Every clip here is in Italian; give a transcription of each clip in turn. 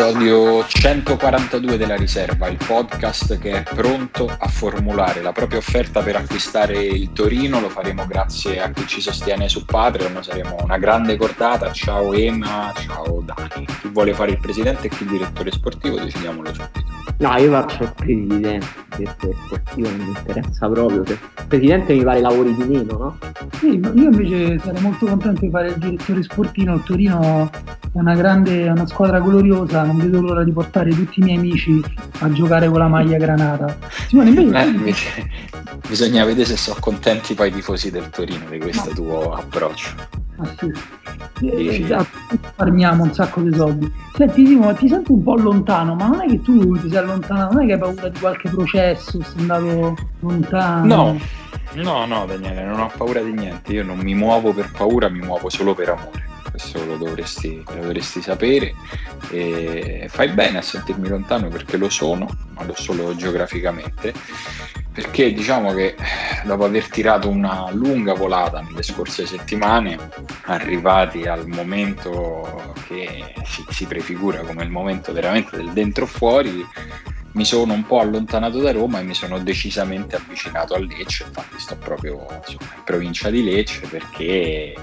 L'episodio 142 della riserva, il podcast che è pronto a formulare la propria offerta per acquistare il Torino, lo faremo grazie a chi ci sostiene su Patreon, saremo una grande cordata, ciao Ema, ciao Dani, chi vuole fare il presidente e chi il direttore sportivo decidiamolo subito. No, io faccio il presidente, il direttore sportivo non mi interessa proprio, il presidente mi pare lavori di meno, no? Sì, io invece sarei molto contento di fare il direttore sportivo, il Torino è una grande, è una squadra gloriosa, non vedo l'ora di portare tutti i miei amici a giocare con la maglia granata. Simone, invece... Eh, bisogna vedere se sono contenti poi i tifosi del Torino di questo no. tuo approccio. Ah, sì. Eh, esatto, risparmiamo un sacco di soldi. Senti, Simo, ti sento un po' lontano, ma non è che tu ti sei allontanato, non è che hai paura di qualche processo, sei andato lontano? No, no, no, Daniele, non ho paura di niente. Io non mi muovo per paura, mi muovo solo per amore questo lo dovresti, lo dovresti sapere. E fai bene a sentirmi lontano perché lo sono, ma lo solo geograficamente. Perché diciamo che dopo aver tirato una lunga volata nelle scorse settimane, arrivati al momento che si, si prefigura come il momento veramente del dentro fuori, mi sono un po' allontanato da Roma e mi sono decisamente avvicinato a Lecce, infatti sto proprio insomma, in provincia di Lecce perché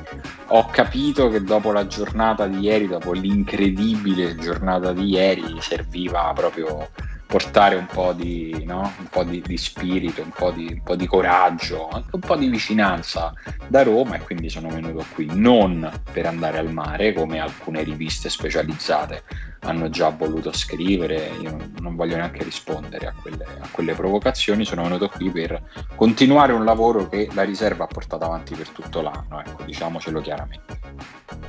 ho capito che dopo la giornata di ieri, dopo l'incredibile giornata di ieri, serviva proprio portare un po' di, no? un po di, di spirito, un po di, un po' di, coraggio, anche un po' di vicinanza da Roma e quindi sono venuto qui non per andare al mare come alcune riviste specializzate hanno già voluto scrivere, io non, voglio neanche rispondere a quelle, a quelle, provocazioni, sono venuto qui per continuare un lavoro che la riserva ha portato avanti per tutto l'anno, ecco, diciamocelo chiaramente.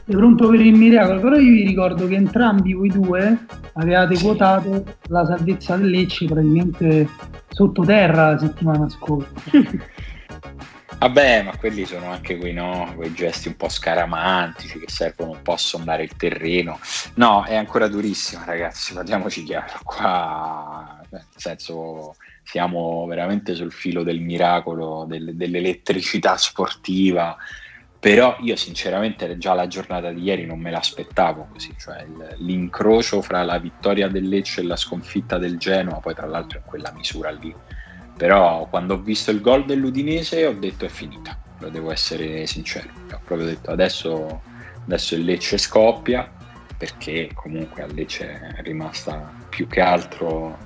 Sei pronto per il miracolo, però io vi ricordo che entrambi voi due avevate sì. quotato la salvezza del Lecce praticamente sottoterra la settimana scorsa. Vabbè, ma quelli sono anche quei, no, quei gesti un po' scaramantici che servono un po' a sondare il terreno. No, è ancora durissima, ragazzi, parliamoci chiaro. Qua, nel senso, siamo veramente sul filo del miracolo, del, dell'elettricità sportiva. Però io sinceramente già la giornata di ieri non me l'aspettavo così, cioè l'incrocio fra la vittoria del Lecce e la sconfitta del Genoa, poi tra l'altro in quella misura lì però quando ho visto il gol dell'Udinese ho detto è finita, lo devo essere sincero, ho proprio detto adesso, adesso il Lecce scoppia perché comunque a Lecce è rimasta più che altro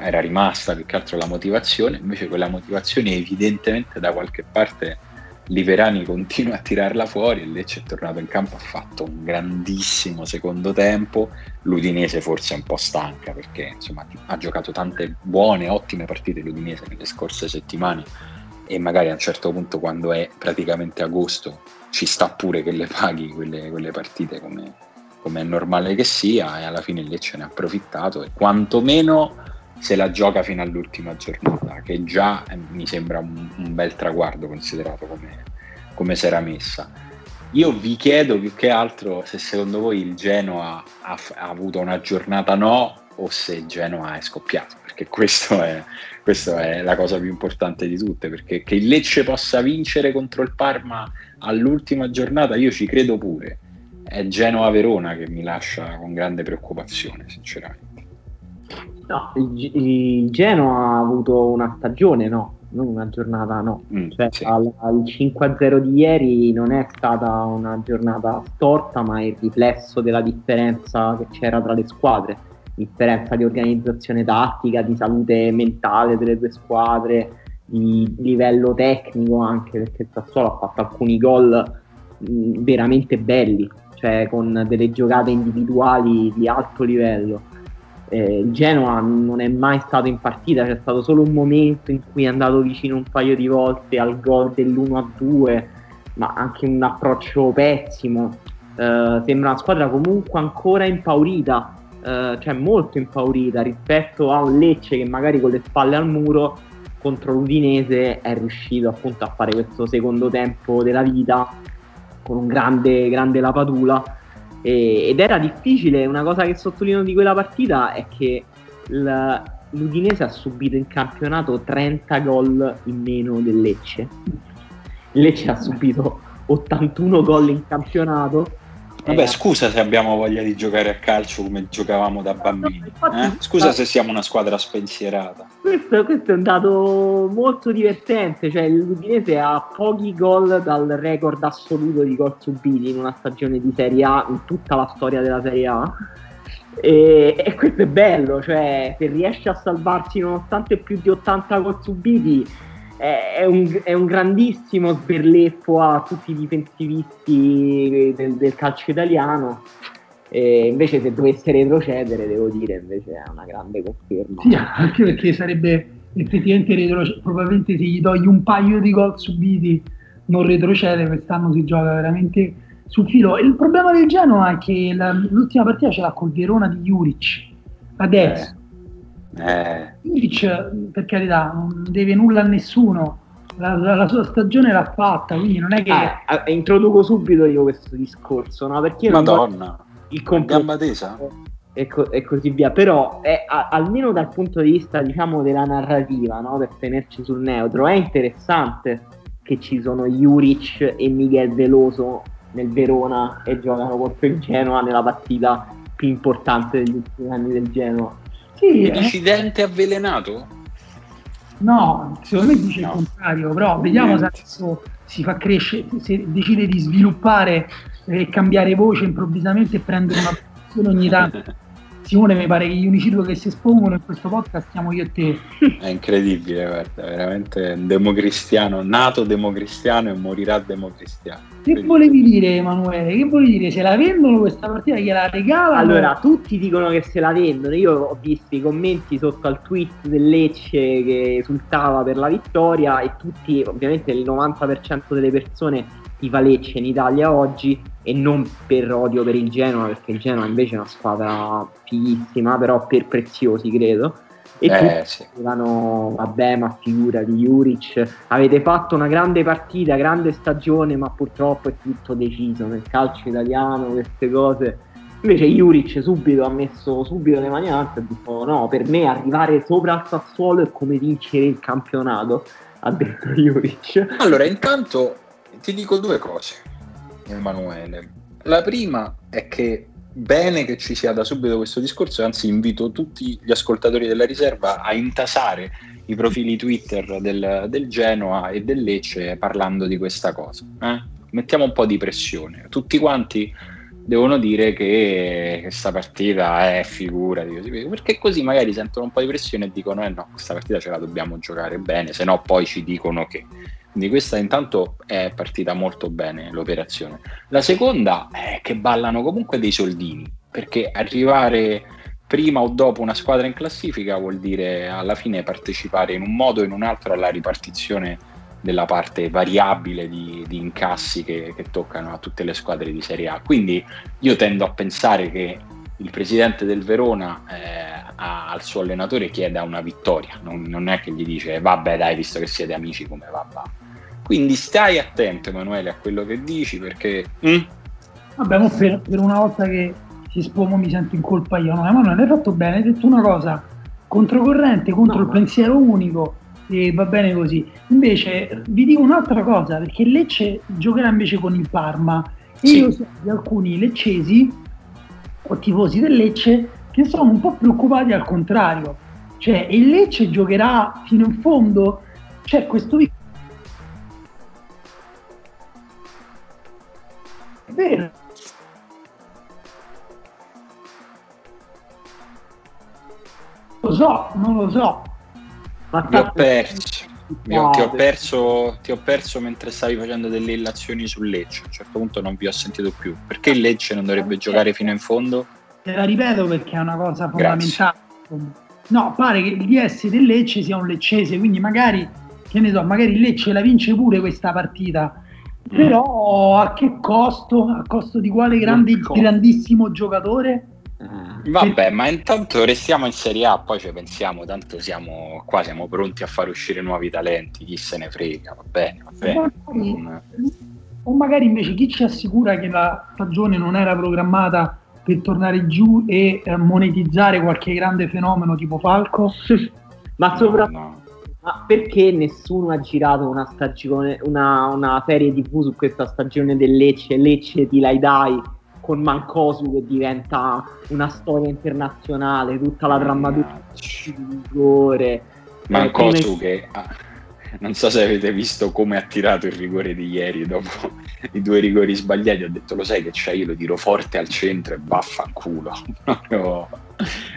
era rimasta più che altro la motivazione, invece quella motivazione evidentemente da qualche parte Liverani continua a tirarla fuori, il Lecce è tornato in campo, ha fatto un grandissimo secondo tempo, l'Udinese forse è un po' stanca perché insomma, ha giocato tante buone, ottime partite l'Udinese nelle scorse settimane e magari a un certo punto quando è praticamente agosto ci sta pure che le paghi quelle, quelle partite come, come è normale che sia e alla fine Lecce ne ha approfittato e quantomeno se la gioca fino all'ultima giornata, che già eh, mi sembra un, un, bel traguardo considerato come, come si era messa. Io vi chiedo più che altro se secondo voi il Genoa ha, ha avuto una giornata no o se il Genoa è scoppiato, perché questo è, questa è la cosa più importante di tutte, perché che il Lecce possa vincere contro il Parma all'ultima giornata io ci credo pure, è Genoa-Verona che mi lascia con grande preoccupazione, sinceramente. No, il, il Genoa ha avuto una stagione, no, non una giornata, no. Mm, cioè, sì. al, al 5-0 di ieri non è stata una giornata storta, ma è il riflesso della differenza che c'era tra le squadre, differenza di organizzazione tattica, di salute mentale delle due squadre, di livello tecnico anche, perché il Sassuolo ha fatto alcuni gol mh, veramente belli, cioè con delle giocate individuali di alto livello eh, il Genoa non è mai stato in partita, c'è stato solo un momento in cui è andato vicino un paio di volte al gol dell'1-2, ma anche un approccio pessimo. Eh, sembra una squadra comunque ancora impaurita, eh, cioè molto impaurita rispetto a un Lecce che magari con le spalle al muro contro l'Udinese è riuscito appunto a fare questo secondo tempo della vita con un grande, grande Lapadula e, ed era difficile, una cosa che sottolineo di quella partita è che la, l'Udinese ha subito in campionato 30 gol in meno del Lecce. Il Lecce ha subito 81 gol in campionato Vabbè, eh, scusa se abbiamo voglia di giocare a calcio come giocavamo da bambini. Eh? Scusa se siamo una squadra spensierata. Questo, questo, è un dato molto divertente. Cioè, l'Udinese ha pochi gol dal record assoluto di gol subiti in una stagione di Serie A in tutta la storia della Serie A. E, e questo è bello, cioè se riesce a salvarsi nonostante più di 80 gol subiti è un, è un, grandissimo sberleffo a tutti i difensivisti del, del calcio italiano. E invece se dovesse retrocedere, devo dire, invece è una grande conferma. Sì, anche perché sarebbe effettivamente retrocedere, probabilmente se gli togli un paio di gol subiti non retrocede, quest'anno si gioca veramente sul filo. Il problema del Genoa è che la, l'ultima partita ce l'ha col Verona di Juric, adesso. Eh eh. Per carità, non deve nulla a nessuno. La, la, la, sua stagione l'ha fatta, quindi non è che. Ah, eh, introduco subito io questo discorso, no? Perché Madonna, il gamba tesa e, co- e, così via. Però, è, a, almeno dal punto di vista, diciamo, della narrativa, no? Per tenerci sul neutro, è interessante che ci sono Juric e Miguel Veloso nel Verona e giocano contro il Genoa nella partita più importante degli ultimi anni del Genoa sì, Incidente eh. avvelenato? No, secondo me dice no. il contrario, però vediamo se adesso si fa crescere, se decide di sviluppare e cambiare voce improvvisamente e prendere una posizione ogni tanto Simone mi pare che gli unici due che si espongono in questo podcast siamo io e te. È incredibile, guarda, veramente un democristiano, nato democristiano e morirà democristiano. Che volevi dire Emanuele? Che volevi dire? Se la vendono questa partita gliela regalano? Allora, tutti dicono che se la vendono. Io ho visto i commenti sotto al tweet del Lecce che esultava per la vittoria e tutti, ovviamente il 90% delle persone tifa Lecce in Italia oggi e non per odio per il Genoa perché il Genoa invece è una squadra fighissima però per preziosi credo. E eh, tutti sì. dicevano vabbè ma figura di Juric avete fatto una grande partita grande stagione ma purtroppo è tutto deciso nel calcio italiano queste cose. Invece Juric subito ha messo subito le mani alte e ha detto no per me arrivare sopra il Sassuolo è come vincere il campionato ha detto Juric. Allora intanto ti dico due cose, Emanuele. La prima è che bene che ci sia da subito questo discorso, anzi invito tutti gli ascoltatori della riserva a intasare i profili Twitter del, del Genoa e del Lecce parlando di questa cosa. Eh? Mettiamo un po' di pressione. Tutti quanti devono dire che questa partita è figura perché così magari sentono un po' di pressione e dicono eh no, questa partita ce la dobbiamo giocare bene, se no poi ci dicono che quindi questa intanto è partita molto bene l'operazione. La seconda è che ballano comunque dei soldini, perché arrivare prima o dopo una squadra in classifica vuol dire alla fine partecipare in un modo o in un altro alla ripartizione della parte variabile di, di incassi che, che, toccano a tutte le squadre di Serie A. Quindi io tendo a pensare che il presidente del Verona eh, a, al suo allenatore chieda una vittoria, non, non, è che gli dice vabbè dai visto che siete amici come va va quindi stai attento, Emanuele, a quello che dici perché. Mm? Vabbè, per, per, una volta che si spomo mi sento in colpa io. No, Emanuele, hai fatto bene, hai detto una cosa controcorrente contro no, il pensiero unico e va bene così. Invece vi dico un'altra cosa, perché Lecce giocherà invece con il Parma. E sì. io so di alcuni leccesi o tifosi del Lecce che sono un po' preoccupati al contrario. Cioè, il Lecce giocherà fino in fondo. C'è questo vero. Lo so, non lo so. Ma ti ho perso. Io, ti, ho perso, ti ho perso mentre stavi facendo delle illazioni sul Lecce. A un certo punto non vi ho sentito più. Perché il Lecce non dovrebbe giocare fino in fondo? Te la ripeto perché è una cosa fondamentale. Grazie. No, pare che il DS del Lecce sia un leccese, quindi magari, che ne so, magari il Lecce la vince pure questa partita però a che costo? A costo di quale grande, grandissimo giocatore? Eh, vabbè, ma intanto restiamo in Serie A, poi ci pensiamo, tanto siamo qua, siamo pronti a far uscire nuovi talenti, chi se ne frega, va bene, va bene. Magari, o magari invece chi ci assicura che la stagione non era programmata per tornare giù e eh, monetizzare qualche grande fenomeno tipo Falco? ma soprattutto... No, no ma perché nessuno ha girato una stagione, una, una serie tv su questa stagione del Lecce, Lecce di Laidai, con Mancosu che diventa una storia internazionale, tutta la drammaturgia di rigore. Mancosu eh, che ah, non so se avete visto come ha tirato il rigore di ieri dopo i due rigori sbagliati, ha detto lo sai che c'è, io lo tiro forte al centro e vaffanculo.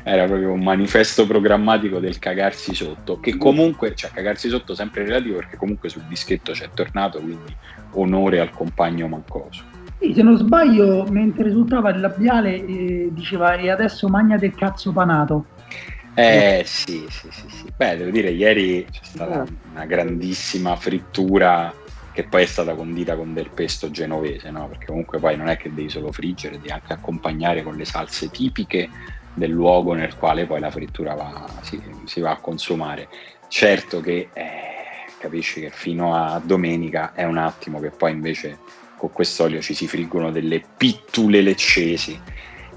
Era proprio un manifesto programmatico del cagarsi sotto, che comunque, cioè cagarsi sotto sempre relativo perché comunque sul dischetto c'è tornato, quindi onore al compagno Mancoso. Sì, se non sbaglio, mentre risultava il labiale, eh, diceva e adesso magna del cazzo panato. Eh sì, sì, sì, sì. Beh, devo dire, ieri c'è stata eh. una grandissima frittura che poi è stata condita con del pesto genovese, no? Perché comunque poi non è che devi solo friggere, devi anche accompagnare con le salse tipiche del luogo nel quale poi la frittura va, si, si va a consumare. Certo che eh, capisci che fino a domenica è un attimo che poi invece con quest'olio ci si friggono delle pittule leccesi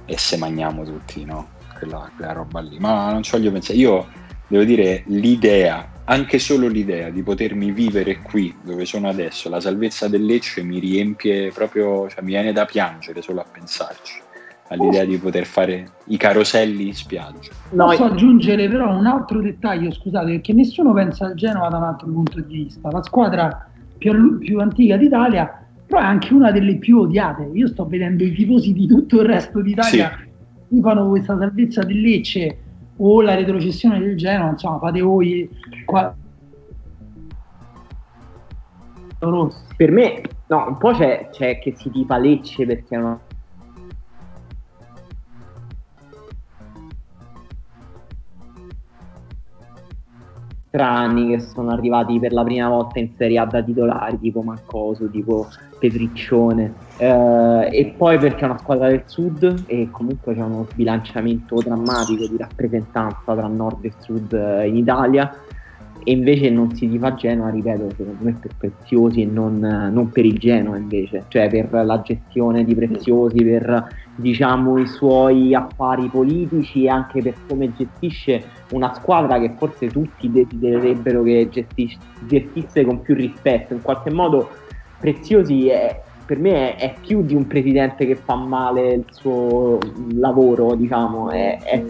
e se mangiamo tutti, no? Quella, quella roba lì. Ma non ci voglio pensare. Io devo dire l'idea anche solo l'idea di potermi vivere qui dove sono adesso, la salvezza del Lecce mi riempie proprio, cioè mi viene da piangere solo a pensarci all'idea di poter fare i caroselli in spiaggia. No, Posso aggiungere però un altro dettaglio, scusate, perché nessuno pensa al Genova da un altro punto di vista. La squadra più, più antica d'Italia, però è anche una delle più odiate. Io sto vedendo i tifosi di tutto il resto d'Italia sì. Dicono questa salvezza del Lecce o la retrocessione del Genoa, insomma, fate voi qua. Per me, no, un po' c'è, c'è che si tifa Lecce perché è una strani che sono arrivati per la prima volta in Serie A da titolari, tipo Mancoso, tipo Petriccione, eh, e poi perché è una squadra del sud e comunque c'è uno sbilanciamento drammatico di rappresentanza tra nord e sud eh, in Italia. E invece non si tifa Genoa, ripeto, secondo me per Preziosi e non, non, per il Genoa invece, cioè per la gestione di Preziosi, per diciamo i suoi affari politici e anche per come gestisce una squadra che forse tutti desidererebbero che gestis- gestisse con più rispetto, in qualche modo Preziosi è, per me è, è, più di un presidente che fa male il suo lavoro, diciamo, è, è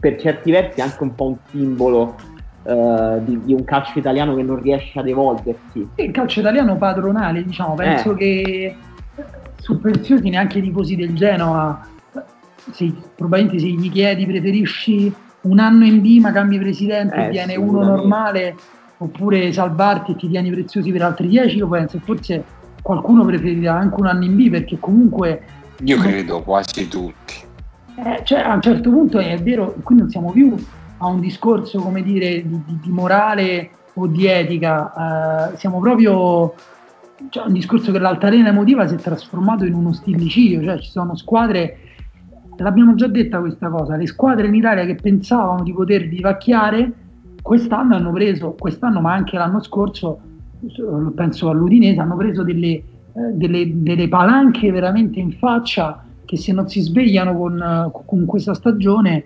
per certi versi anche un po' un simbolo uh, di, di, un calcio italiano che non riesce ad evolversi. Il calcio italiano padronale, diciamo, penso eh. che su Preziosi neanche i tifosi del Genoa, se, probabilmente se gli chiedi preferisci un anno in B ma cambi presidente eh, viene uno normale oppure salvarti e ti tieni preziosi per altri dieci, io penso che forse qualcuno preferirà anche un anno in B perché comunque... Io credo quasi tutti. Eh, cioè, a un certo punto è vero, qui non siamo più a un discorso, come dire, di, di, di morale o di etica, eh, siamo proprio cioè, un discorso che l'altalena emotiva si è trasformato in uno stillicidio, cioè ci sono squadre, l'abbiamo già detta questa cosa, le squadre in Italia che pensavano di poter divacchiare, quest'anno hanno preso, quest'anno ma anche l'anno scorso, penso all'Udinese, hanno preso delle, eh, delle, delle palanche veramente in faccia che se non si svegliano con, con questa stagione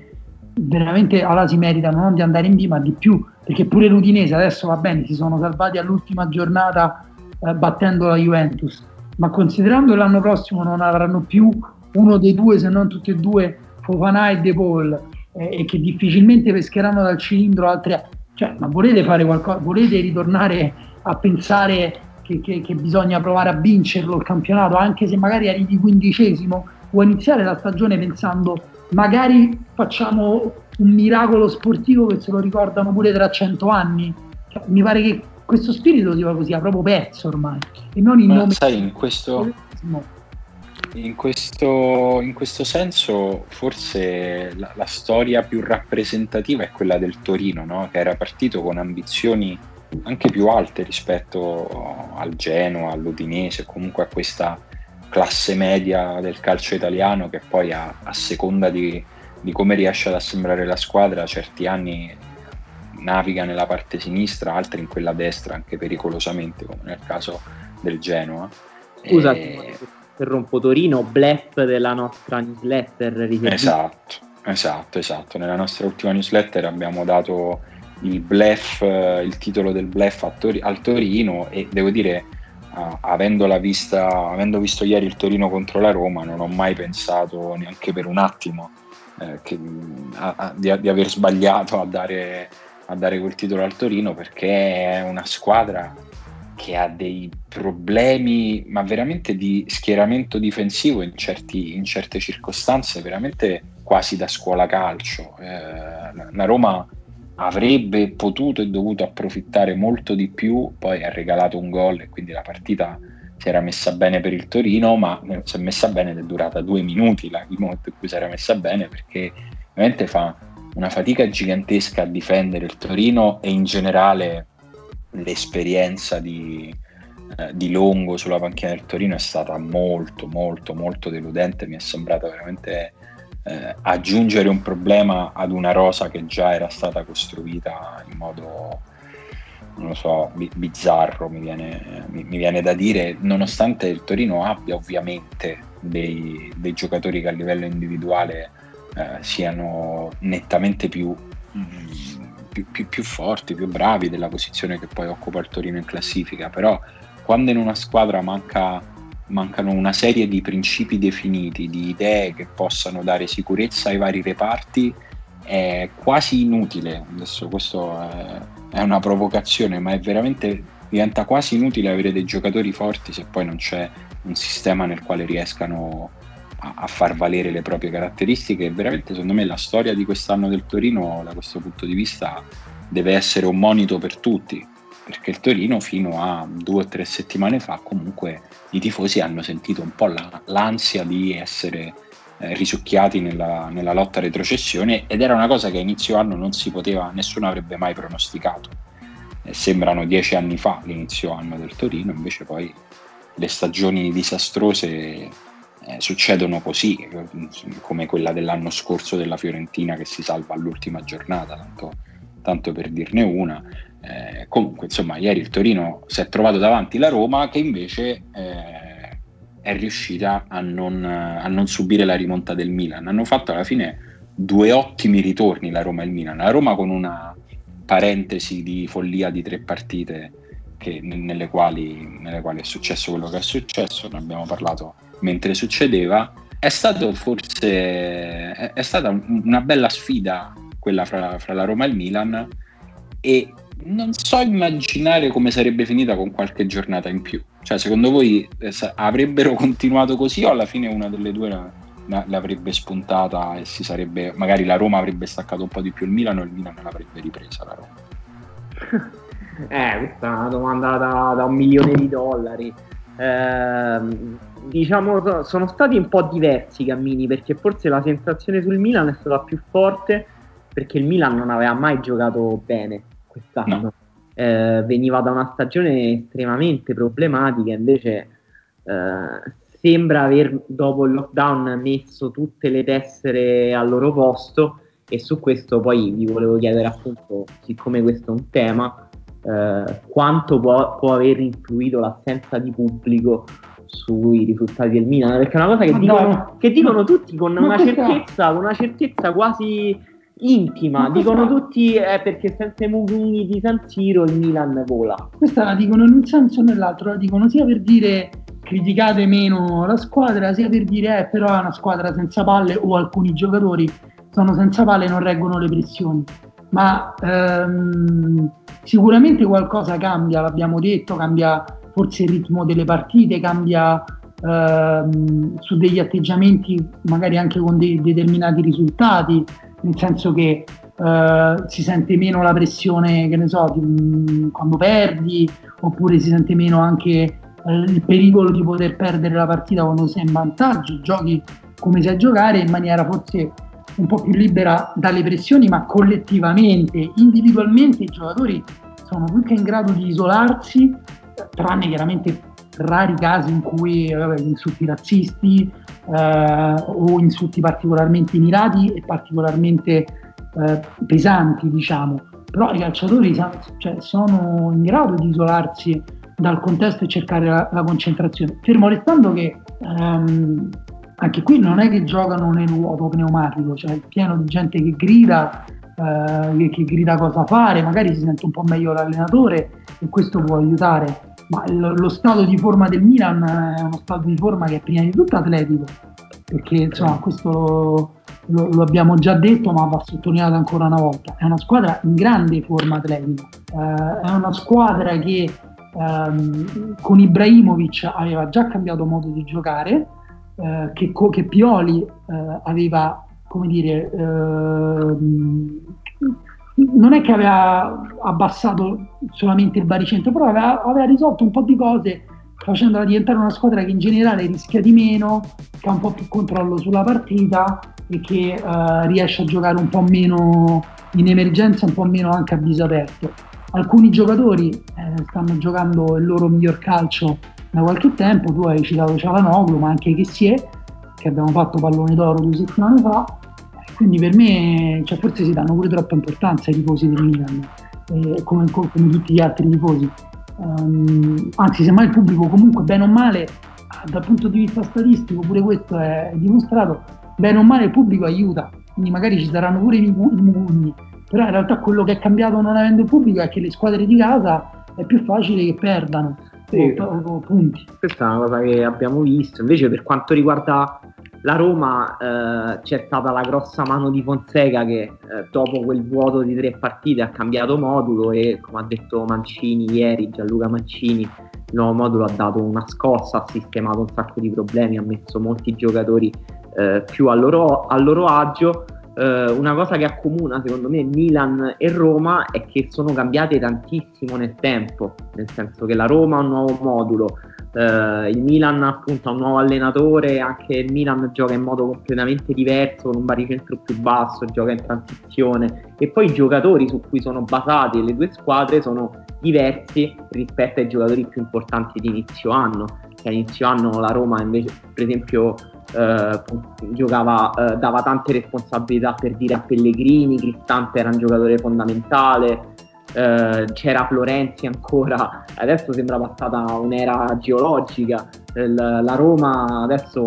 veramente allora si meritano non di andare in B ma di più perché pure l'Udinese adesso va bene si sono salvati all'ultima giornata eh, battendo la Juventus ma considerando l'anno prossimo non avranno più uno dei due se non tutti e due Fofana e De Paul eh, e che difficilmente pescheranno dal cilindro altre cioè ma volete fare qualcosa volete ritornare a pensare che, che, che bisogna provare a vincerlo il campionato anche se magari arrivi quindicesimo o iniziare la stagione pensando magari facciamo un miracolo sportivo che se lo ricordano pure tra cento anni. Cioè, mi pare che questo spirito sia così, ha proprio perso ormai. E non in nome sai, in questo, in questo, in questo senso forse la, la, storia più rappresentativa è quella del Torino, no? che era partito con ambizioni anche più alte rispetto al Genoa, all'Udinese, comunque a questa classe media del calcio italiano che poi a, a seconda di, di, come riesce ad assemblare la squadra certi anni naviga nella parte sinistra, altri in quella destra anche pericolosamente come nel caso del Genoa. Scusa, e... interrompo Torino, blep della nostra newsletter. Esatto, esatto, esatto. Nella nostra ultima newsletter abbiamo dato il bluff, il titolo del bluff Tor- al Torino e devo dire uh, avendola vista, avendo visto ieri il Torino contro la Roma, non ho mai pensato neanche per un attimo eh, che, a, a, di, di, aver sbagliato a dare, a dare quel titolo al Torino perché è una squadra che ha dei problemi, ma veramente di schieramento difensivo in, certi, in certe circostanze, veramente quasi da scuola calcio. Eh, la Roma avrebbe potuto e dovuto approfittare molto di più, poi ha regalato un gol e quindi la partita si era messa bene per il Torino, ma si è messa bene ed è durata due minuti la, il momento in cui si era messa bene perché veramente fa una fatica gigantesca a difendere il Torino e in generale l'esperienza di, eh, di Longo sulla panchina del Torino è stata molto molto molto deludente, mi è sembrata veramente eh, aggiungere un problema ad una rosa che già era stata costruita in modo non lo so, bizzarro mi viene, mi, mi viene, da dire, nonostante il Torino abbia ovviamente dei, dei giocatori che a livello individuale eh, siano nettamente più, mm, più, più, più, forti, più bravi della posizione che poi occupa il Torino in classifica, però quando in una squadra manca, mancano una serie di principi definiti, di idee che possano dare sicurezza ai vari reparti, è quasi inutile, adesso questo è, una provocazione, ma è veramente diventa quasi inutile avere dei giocatori forti se poi non c'è un sistema nel quale riescano a, a, far valere le proprie caratteristiche. Veramente, secondo me, la storia di quest'anno del Torino, da questo punto di vista, deve essere un monito per tutti. Perché il Torino, fino a due o tre settimane fa, comunque i tifosi hanno sentito un po' la, l'ansia di essere eh, risucchiati nella, nella, lotta retrocessione ed era una cosa che a inizio anno non si poteva, nessuno avrebbe mai pronosticato. Eh, sembrano dieci anni fa l'inizio anno del Torino, invece poi le stagioni disastrose eh, succedono così, come quella dell'anno scorso della Fiorentina che si salva all'ultima giornata, tanto, tanto per dirne una. Eh, comunque, insomma, ieri il Torino si è trovato davanti la Roma che invece eh, è riuscita a non, a non, subire la rimonta del Milan. Hanno fatto alla fine due ottimi ritorni la Roma e il Milan. La Roma con una parentesi di follia di tre partite che, nelle, quali, nelle, quali, è successo quello che è successo, ne abbiamo parlato mentre succedeva. È stato forse è, è stata una bella sfida quella fra, fra la Roma e il Milan e non so immaginare come sarebbe finita con qualche giornata in più. Cioè, secondo voi eh, avrebbero continuato così o alla fine una delle due la, la, l'avrebbe spuntata e si sarebbe, magari la Roma avrebbe staccato un po' di più il Milan o il Milan l'avrebbe ripresa la Roma? eh, questa è una domanda da, da un milione di dollari. Eh, diciamo, sono stati un po' diversi i cammini perché forse la sensazione sul Milan è stata più forte perché il Milan non aveva mai giocato bene quest'anno. No. Eh, veniva da una stagione estremamente problematica, invece eh, sembra aver dopo il lockdown messo tutte le tessere al loro posto e su questo poi vi volevo chiedere appunto, siccome questo è un tema, eh, quanto può, può, aver influito l'assenza di pubblico sui risultati del Milan, perché è una cosa che, dicono, che dicono, tutti con una certezza, una certezza quasi intima, dicono tutti eh, perché senza i Mugni di San Siro il Milan vola. Questa la dicono in un senso o nell'altro, la dicono sia per dire criticate meno la squadra, sia per dire eh, però è una squadra senza palle o alcuni giocatori sono senza palle e non reggono le pressioni. Ma ehm, sicuramente qualcosa cambia, l'abbiamo detto, cambia forse il ritmo delle partite, cambia ehm, su degli atteggiamenti magari anche con dei determinati risultati nel senso che eh, si sente meno la pressione, che ne so, di, quando perdi, oppure si sente meno anche eh, il pericolo di poter perdere la partita quando sei in vantaggio, giochi come sai giocare in maniera forse un po' più libera dalle pressioni, ma collettivamente, individualmente i giocatori sono più che in grado di isolarsi, tranne chiaramente rari casi in cui eh, insulti razzisti eh, o insulti particolarmente mirati e particolarmente eh, pesanti, diciamo. Però i calciatori cioè, sono in grado di isolarsi dal contesto e cercare la, la concentrazione. Fermo restando che ehm, anche qui non è che giocano nel vuoto pneumatico, cioè è pieno di gente che grida, eh, che, grida cosa fare, magari si sente un po' meglio l'allenatore e questo può aiutare. Ma lo, lo stato di forma del Milan è uno stato di forma che è prima di tutto atletico, perché insomma questo lo, lo, abbiamo già detto ma va sottolineato ancora una volta, è una squadra in grande forma atletica, eh, è una squadra che ehm, con Ibrahimovic aveva già cambiato modo di giocare, eh, che, che, Pioli eh, aveva, come dire, ehm, non è che aveva abbassato solamente il baricentro, però aveva, aveva risolto un po' di cose facendola diventare una squadra che in generale rischia di meno, che ha un po' più controllo sulla partita e che uh, riesce a giocare un po' meno in emergenza, un po' meno anche a viso aperto. Alcuni giocatori eh, stanno giocando il loro miglior calcio da qualche tempo, tu hai citato Cialanoglu, ma anche Chissier, che abbiamo fatto pallone d'oro due settimane fa, quindi per me cioè, forse si danno pure troppa importanza ai tifosi del Milan, eh, come, come, tutti gli altri tifosi. Um, anzi, semmai il pubblico comunque bene o male, dal punto di vista statistico, pure questo è dimostrato, bene o male il pubblico aiuta, quindi magari ci saranno pure i mugugni, però in realtà quello che è cambiato non avendo il pubblico è che le squadre di casa è più facile che perdano sì, punti. Questa è una cosa che abbiamo visto, invece per quanto riguarda la Roma eh, c'è stata la grossa mano di Fonseca che eh, dopo quel vuoto di tre partite ha cambiato modulo e come ha detto Mancini ieri, Gianluca Mancini, il nuovo modulo ha dato una scossa, ha sistemato un sacco di problemi, ha messo molti giocatori eh, più a loro, a loro agio. Eh, una cosa che accomuna secondo me Milan e Roma è che sono cambiate tantissimo nel tempo, nel senso che la Roma ha un nuovo modulo, eh, il Milan appunto ha un nuovo allenatore, anche il Milan gioca in modo completamente diverso, con un baricentro più basso, gioca in transizione e poi i giocatori su cui sono basate le due squadre sono diversi rispetto ai giocatori più importanti di inizio anno. Che a inizio anno la Roma invece per esempio eh, giocava, eh, dava tante responsabilità per dire a Pellegrini, Cristante era un giocatore fondamentale, eh, c'era Florenzi ancora, adesso sembra passata un'era geologica, la Roma adesso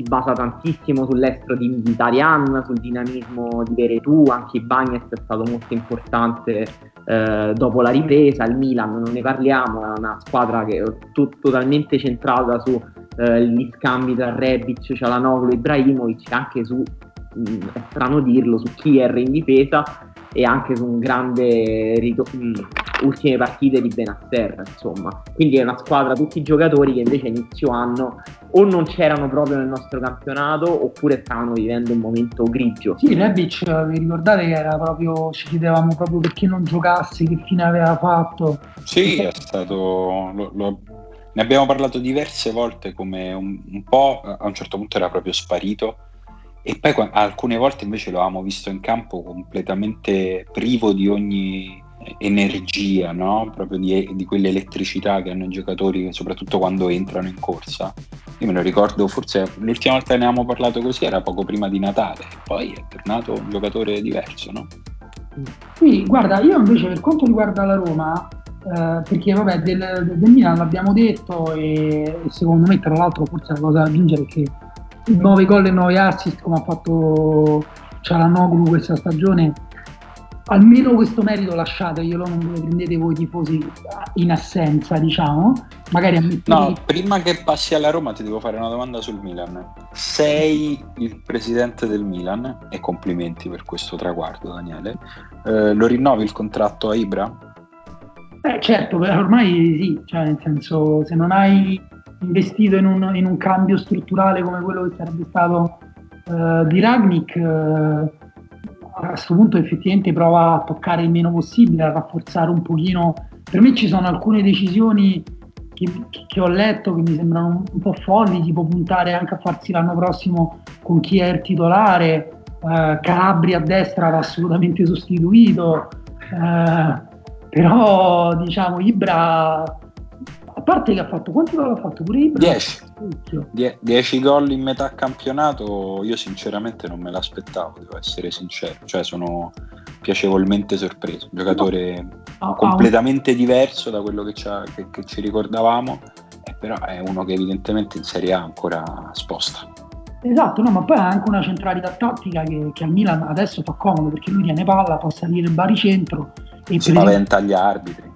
si basa tantissimo sull'estro di Mkhitaryan, sul dinamismo di Veretù, anche i Bagnes è stato molto importante eh, dopo la ripresa, il Milan non ne parliamo, è una squadra che è t- totalmente centrata sugli eh, scambi tra Rebic, Cialanoglu Ibrahimovic, anche su, mh, mm, è strano dirlo, su Kier in difesa e anche su un grande rito- mh, mm, ultime partite di Benaster, insomma. Quindi è una squadra, tutti i giocatori che invece inizio anno o non c'erano proprio nel nostro campionato oppure stavano vivendo un momento grigio. Sì, Rebic, vi ricordate che era proprio, ci chiedevamo proprio perché non giocasse, che fine aveva fatto. Sì, è stato... Lo, lo, ne abbiamo parlato diverse volte come un, un po' a un certo punto era proprio sparito e poi alcune volte invece lo avevamo visto in campo completamente privo di ogni energia, no? proprio di, di quell'elettricità che hanno i giocatori, soprattutto quando entrano in corsa. Io me lo ricordo, forse l'ultima volta che ne avevamo parlato così era poco prima di Natale, poi è tornato un giocatore diverso, no? Sì, guarda, io invece per quanto riguarda la Roma, eh, perché vabbè del, del Milan l'abbiamo detto e, e, secondo me tra l'altro forse la cosa da aggiungere è che 9 gol e 9 assist come ha fatto Cialanoglu questa stagione almeno questo merito lasciateglielo, non ve lo prendete voi tifosi in assenza, diciamo. Magari ammettete... No, prima che passi alla Roma ti devo fare una domanda sul Milan. Sei il presidente del Milan e complimenti per questo traguardo, Daniele. Eh, lo rinnovi il contratto a Ibra? Eh, certo, ormai sì, cioè nel senso se non hai investito in un, in un cambio strutturale come quello che sarebbe stato uh, di Ragnik, uh, a questo punto effettivamente prova a toccare il meno possibile, a rafforzare un pochino. Per me ci sono alcune decisioni che, che ho letto che mi sembrano un, po' folli, tipo puntare anche a farsi l'anno prossimo con chi è il titolare, uh, Calabria a destra va assolutamente sostituito, però diciamo Ibra a parte che ha fatto quanti gol ha fatto? Pure Ibra? 10 10 gol in metà campionato io sinceramente non me l'aspettavo devo essere sincero. Cioè sono piacevolmente sorpreso. Un giocatore no. completamente diverso da quello che, che, che ci ricordavamo eh, però è uno che evidentemente in Serie A ancora sposta. Esatto, no, ma poi ha anche una centralità tattica che, che al Milan adesso fa comodo perché lui tiene palla, fa salire il baricentro e si spaventa esempio, gli arbitri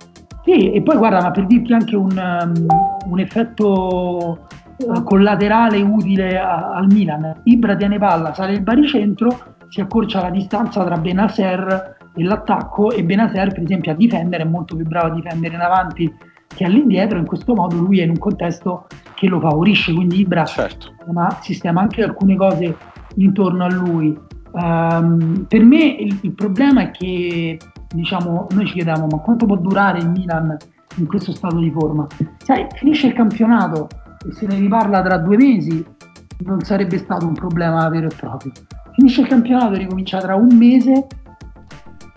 Sì, e poi guarda, ma per dirti anche un, um, un effetto uh, collaterale utile a, al Milan, Ibra tiene palla, sale il baricentro, si accorcia la distanza tra Benaser e l'attacco e Benaser per esempio a difendere è molto più bravo a difendere in avanti che all'indietro, in questo modo lui è in un contesto che lo favorisce, quindi Ibra certo. sistema anche alcune cose intorno a lui. Um, per me il, il problema è che diciamo, noi ci chiediamo ma quanto può durare il Milan in questo stato di forma? Sai, finisce il campionato e se ne riparla tra due mesi, non sarebbe stato un problema vero e proprio. Finisce il campionato e ricomincia tra un mese,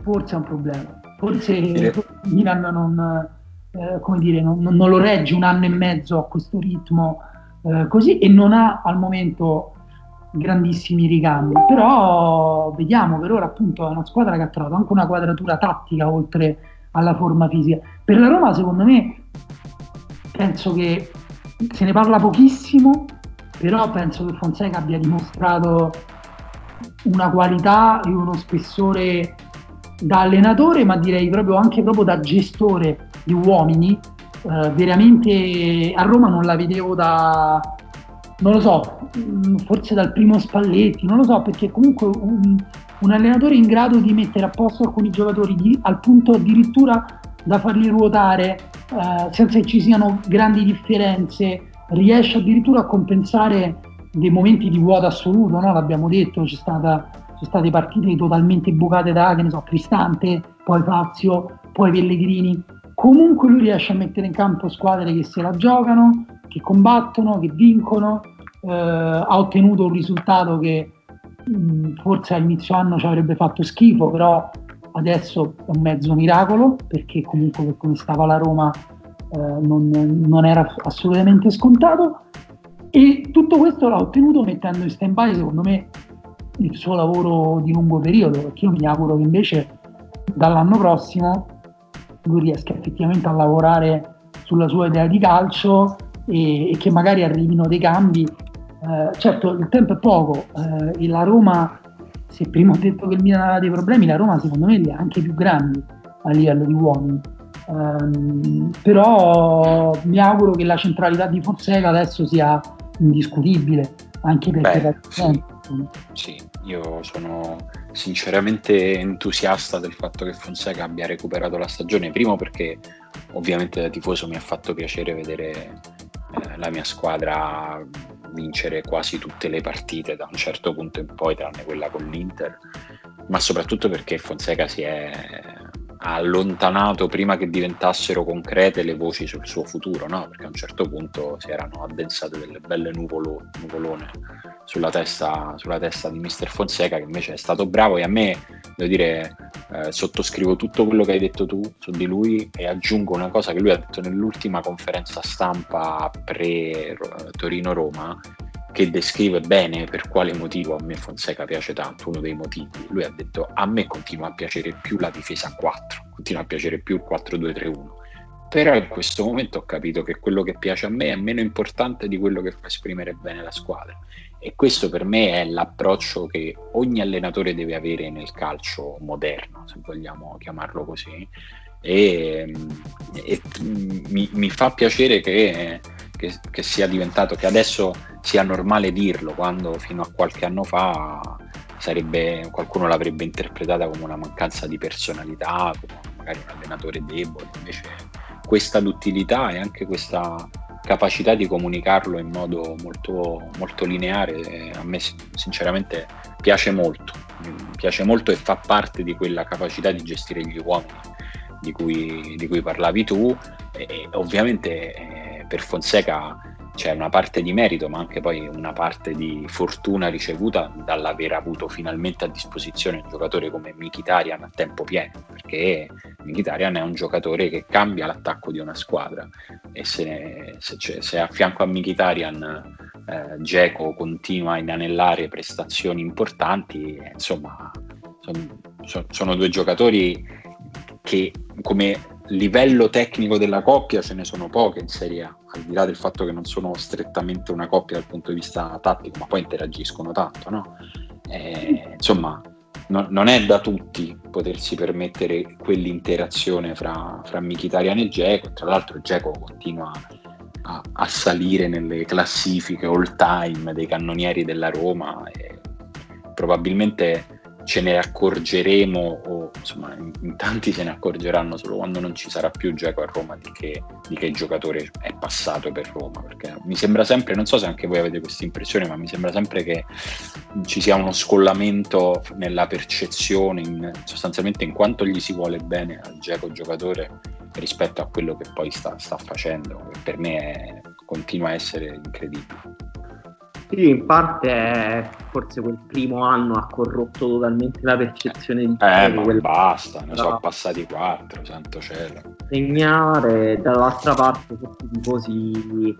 forse è un problema. Forse il Milan non, eh, come dire, non, non, lo regge un anno e mezzo a questo ritmo eh, così e non ha al momento grandissimi ricambi, però vediamo per ora appunto è una squadra che ha trovato anche una quadratura tattica oltre alla forma fisica. Per la Roma secondo me penso che se ne parla pochissimo, però penso che Fonseca abbia dimostrato una qualità e uno spessore da allenatore, ma direi proprio anche proprio da gestore di uomini. Eh, veramente a Roma non la vedevo da, non lo so, mm, forse dal primo Spalletti, non lo so, perché comunque un, un allenatore in grado di mettere a posto alcuni giocatori di, al punto addirittura da farli ruotare eh, senza che ci siano grandi differenze, riesce addirittura a compensare dei momenti di vuoto assoluto, no? l'abbiamo detto, c'è stata, state partite totalmente bucate da, che ne so, Cristante, poi Fazio, poi Pellegrini. Comunque lui riesce a mettere in campo squadre che se la giocano, che combattono, che vincono, eh, ha ottenuto un risultato che mh, forse a inizio anno ci avrebbe fatto schifo, però adesso è un mezzo miracolo perché comunque per come stava la Roma eh, non, non, era assolutamente scontato. E tutto questo l'ha ottenuto mettendo in stand by secondo me il suo lavoro di lungo periodo perché io mi auguro che invece dall'anno prossimo lui riesca effettivamente a lavorare sulla sua idea di calcio e, e che magari arrivino dei cambi. Eh, certo, il tempo è poco eh, e la Roma, se prima ho detto che il Milan aveva dei problemi, la Roma secondo me li ha anche più grandi a livello di uomini. Um, però mi auguro che la centralità di Fonseca adesso sia indiscutibile anche perché Beh, sì, sì, io sono sinceramente entusiasta del fatto che Fonseca abbia recuperato la stagione. Primo perché ovviamente da tifoso mi ha fatto piacere vedere eh, la mia squadra vincere quasi tutte le partite da un certo punto in poi, tranne quella con l'Inter, ma soprattutto perché Fonseca si è allontanato prima che diventassero concrete le voci sul suo futuro, no? perché a un certo punto si erano addensate delle belle nuvolo, nuvolone sulla testa, sulla testa di Mister Fonseca che invece è stato bravo e a me, devo dire, eh, sottoscrivo tutto quello che hai detto tu su di lui e aggiungo una cosa che lui ha detto nell'ultima conferenza stampa pre-Torino-Roma che descrive bene per quale motivo a me Fonseca piace tanto, uno dei motivi. Lui ha detto a me continua a piacere più la difesa a 4, continua a piacere più il 4-2-3-1. Però in questo momento ho capito che quello che piace a me è meno importante di quello che fa esprimere bene la squadra. E questo per me è l'approccio che ogni allenatore deve avere nel calcio moderno, se vogliamo chiamarlo così. E, e mi, mi, fa piacere che, che, che, sia diventato, che adesso sia normale dirlo, quando fino a qualche anno fa sarebbe, qualcuno l'avrebbe interpretata come una mancanza di personalità, come magari un allenatore debole. Invece questa duttilità e anche questa capacità di comunicarlo in modo molto, molto lineare a me sinceramente piace molto, piace molto e fa parte di quella capacità di gestire gli uomini di cui, di cui parlavi tu e, ovviamente eh, per Fonseca c'è una parte di merito, ma anche poi una parte di fortuna ricevuta dall'aver avuto finalmente a disposizione un giocatore come Mkhitaryan a tempo pieno, perché Mkhitaryan è un giocatore che cambia l'attacco di una squadra. E se, se, se a fianco a Mkhitaryan eh, Geco continua a inanellare prestazioni importanti, eh, insomma, son, sono due giocatori che come livello tecnico della coppia ce ne sono poche in Serie A, al di là del fatto che non sono strettamente una coppia dal punto di vista tattico, ma poi interagiscono tanto, no? E, insomma, no, non è da tutti potersi permettere quell'interazione fra, fra Mkhitaryan e Geco. Tra l'altro Geco continua a, a, salire nelle classifiche all time dei cannonieri della Roma e probabilmente ce ne accorgeremo o insomma in, in, tanti se ne accorgeranno solo quando non ci sarà più Geco a Roma di che, di che giocatore è passato per Roma perché mi sembra sempre, non so se anche voi avete questa impressione ma mi sembra sempre che ci sia uno scollamento nella percezione in, sostanzialmente in quanto gli si vuole bene al Geco giocatore rispetto a quello che poi sta, sta facendo che per me è, continua a essere incredibile sì, in parte forse quel primo anno ha corrotto totalmente la percezione di Eh, ma quel... basta, ne sono passati quattro, santo cielo. Segnare, dall'altra parte forse i tifosi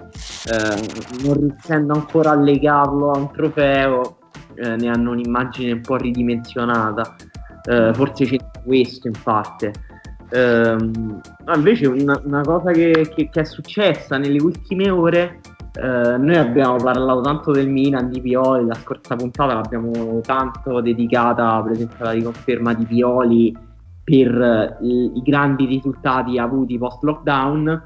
eh, non riuscendo ancora a legarlo a un trofeo eh, ne hanno un'immagine un po' ridimensionata. Eh, forse c'è questo in parte. Um, invece una, una cosa che, che, che, è successa nelle ultime ore eh, noi abbiamo parlato tanto del Milan di Pioli, la scorsa puntata l'abbiamo tanto dedicata per esempio alla riconferma di Pioli per i, i grandi risultati avuti post lockdown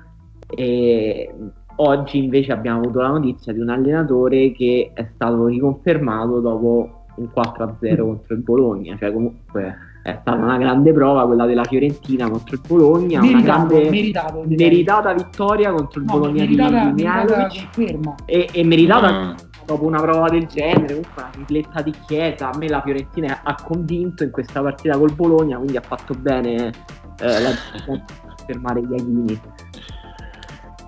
e oggi invece abbiamo avuto la notizia di un allenatore che è stato riconfermato dopo un 4-0 contro il Bologna, cioè comunque è stata una grande prova quella della Fiorentina contro il Bologna, meritato, una grande meritato, meritata vittoria contro il no, Bologna meritata, di Mihailovic e, e, meritata mm. dopo una prova del genere, comunque una tripletta di chiesa, a me la Fiorentina ha convinto in questa partita col Bologna, quindi ha fatto bene eh, la fermare gli Aghini.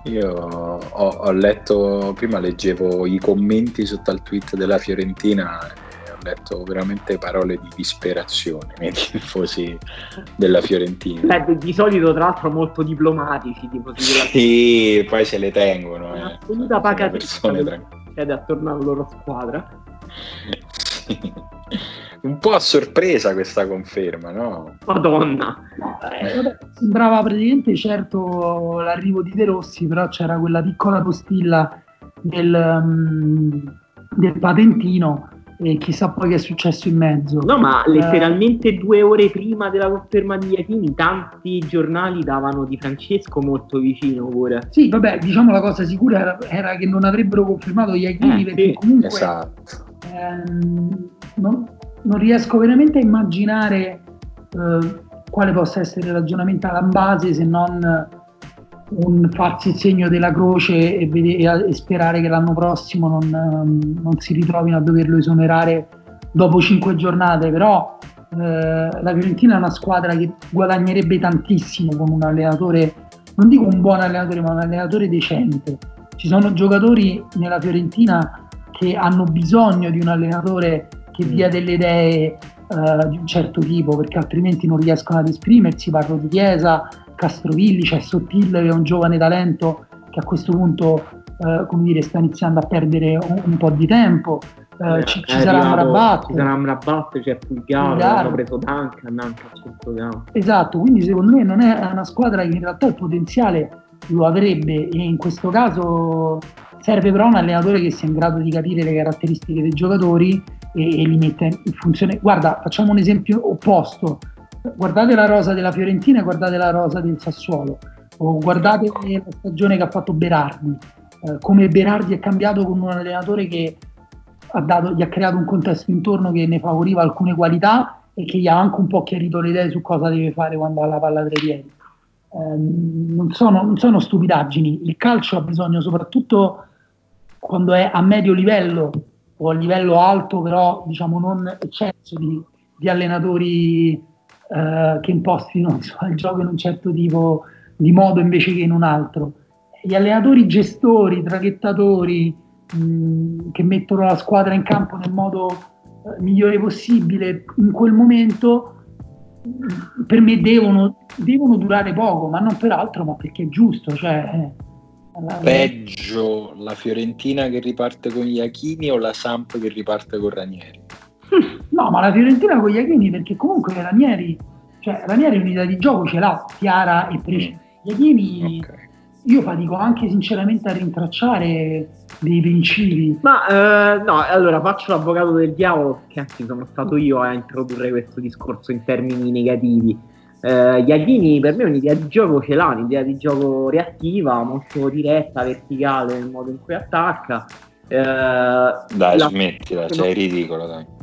Io ho, ho, letto, prima leggevo i commenti sotto al tweet della Fiorentina letto veramente parole di disperazione nei tifosi della Fiorentina. Beh, di solito, tra l'altro, molto diplomatici. Sì, poi se le tengono. Eh. Assoluta pacatezza ed attorno alla loro squadra. Un po' a sorpresa questa conferma, no? Madonna. Eh, sembrava praticamente certo l'arrivo di De Rossi, però c'era quella piccola postilla del, um, del patentino e chissà poi che è successo in mezzo. No, ma letteralmente eh... due ore prima della conferma di Iachini, tanti giornali davano di Francesco molto vicino pure. Sì, vabbè, diciamo la cosa sicura era, era che non avrebbero confermato Iachini eh, perché sì. comunque esatto. ehm, non, non, riesco veramente a immaginare eh, quale possa essere il ragionamento alla base se non un farsi il segno della croce e, vedere, e sperare che l'anno prossimo non, ehm, non, si ritrovino a doverlo esonerare dopo cinque giornate, però eh, la Fiorentina è una squadra che guadagnerebbe tantissimo con un allenatore, non dico un buon allenatore, ma un allenatore decente. Ci sono giocatori nella Fiorentina che hanno bisogno di un allenatore che dia delle idee uh, di un certo tipo, perché altrimenti non riescono ad esprimersi. Parlo di Chiesa, Castrovilli, c'è Sottile che è un giovane talento che a questo punto eh, come dire, sta iniziando a perdere un, un po' di tempo. Eh, eh ci, ci sarà Amrabat, ci sarà Amrabat, c'è Pulgaro, hanno preso Duncan anche a centrocampo. Esatto, quindi secondo me non è una squadra che in realtà il potenziale lo avrebbe e in questo caso serve però un allenatore che sia in grado di capire le caratteristiche dei giocatori e, e li mette in funzione. Guarda, facciamo un esempio opposto guardate la rosa della Fiorentina e guardate la rosa del Sassuolo, o guardate la stagione che ha fatto Berardi, eh, come Berardi è cambiato con un allenatore che ha dato, gli ha creato un contesto intorno che ne favoriva alcune qualità e che gli ha anche un po' chiarito le idee su cosa deve fare quando ha la palla tra i piedi. Eh, non, sono, non sono stupidaggini, il calcio ha bisogno soprattutto quando è a medio livello o a livello alto, però diciamo non eccesso di, di allenatori eh, che impostino so, il gioco in un certo tipo di modo invece che in un altro. Gli allenatori gestori, traghettatori che mettono la squadra in campo nel modo eh, migliore possibile in quel momento per me devono, devono, durare poco, ma non per altro, ma perché è giusto. Cioè, eh, Peggio la Fiorentina che riparte con gli Achini o la Samp che riparte con Ranieri? No, ma la Fiorentina con gli Iachini perché comunque Ranieri, cioè Ranieri unità di gioco ce l'ha chiara e precisa. Gli Iachini okay. io fatico anche sinceramente a rintracciare dei principi. Ma eh, no, allora faccio l'avvocato del diavolo, che anzi sono stato io a introdurre questo discorso in termini negativi. Eh, Iachini per me è un'idea di gioco ce l'ha, un'idea di gioco reattiva, molto diretta, verticale nel modo in cui attacca. Eh, dai, la... smettila, sei ridicolo, dai.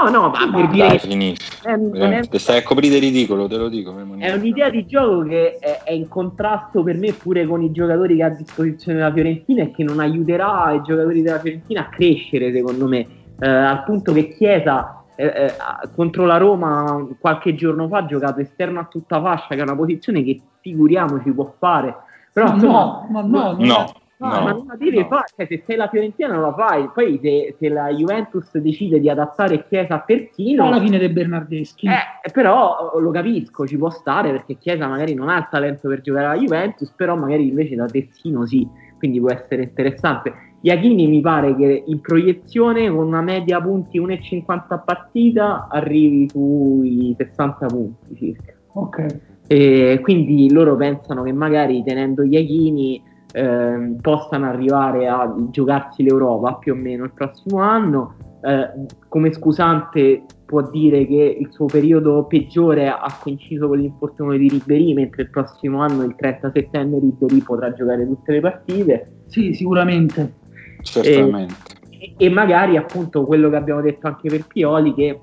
No, no, ma per dire Dai, finisci. È, è, Te stai a coprire ridicolo, te lo dico. È un'idea di gioco che è, è, in contrasto per me pure con i giocatori che ha a disposizione la Fiorentina e che non aiuterà i giocatori della Fiorentina a crescere, secondo me. Eh, al punto che Chiesa eh, eh, contro la Roma qualche giorno fa ha giocato esterno a tutta fascia, che è una posizione che figuriamoci può fare. Però, no, insomma, no, no, no. No, no, ma non la devi no. fare, cioè, se sei la Fiorentina non la fai, poi se, se la Juventus decide di adattare Chiesa a Pertino... Alla fine dei Bernardeschi. Eh, però lo capisco, ci può stare perché Chiesa magari non ha il talento per giocare alla Juventus, però magari invece da Terzino sì, quindi può essere interessante. Iachini mi pare che in proiezione con una media punti 1,50 a partita arrivi sui 60 punti circa. Ok. E quindi loro pensano che magari tenendo Iachini eh, possano arrivare a giocarsi l'Europa più o meno il prossimo anno. Eh, come scusante può dire che il suo periodo peggiore ha coinciso con l'infortunio di Ribery, mentre il prossimo anno, il 30 settembre, Ribery potrà giocare tutte le partite. Sì, sicuramente. Certamente. E, e magari appunto quello che abbiamo detto anche per Pioli, che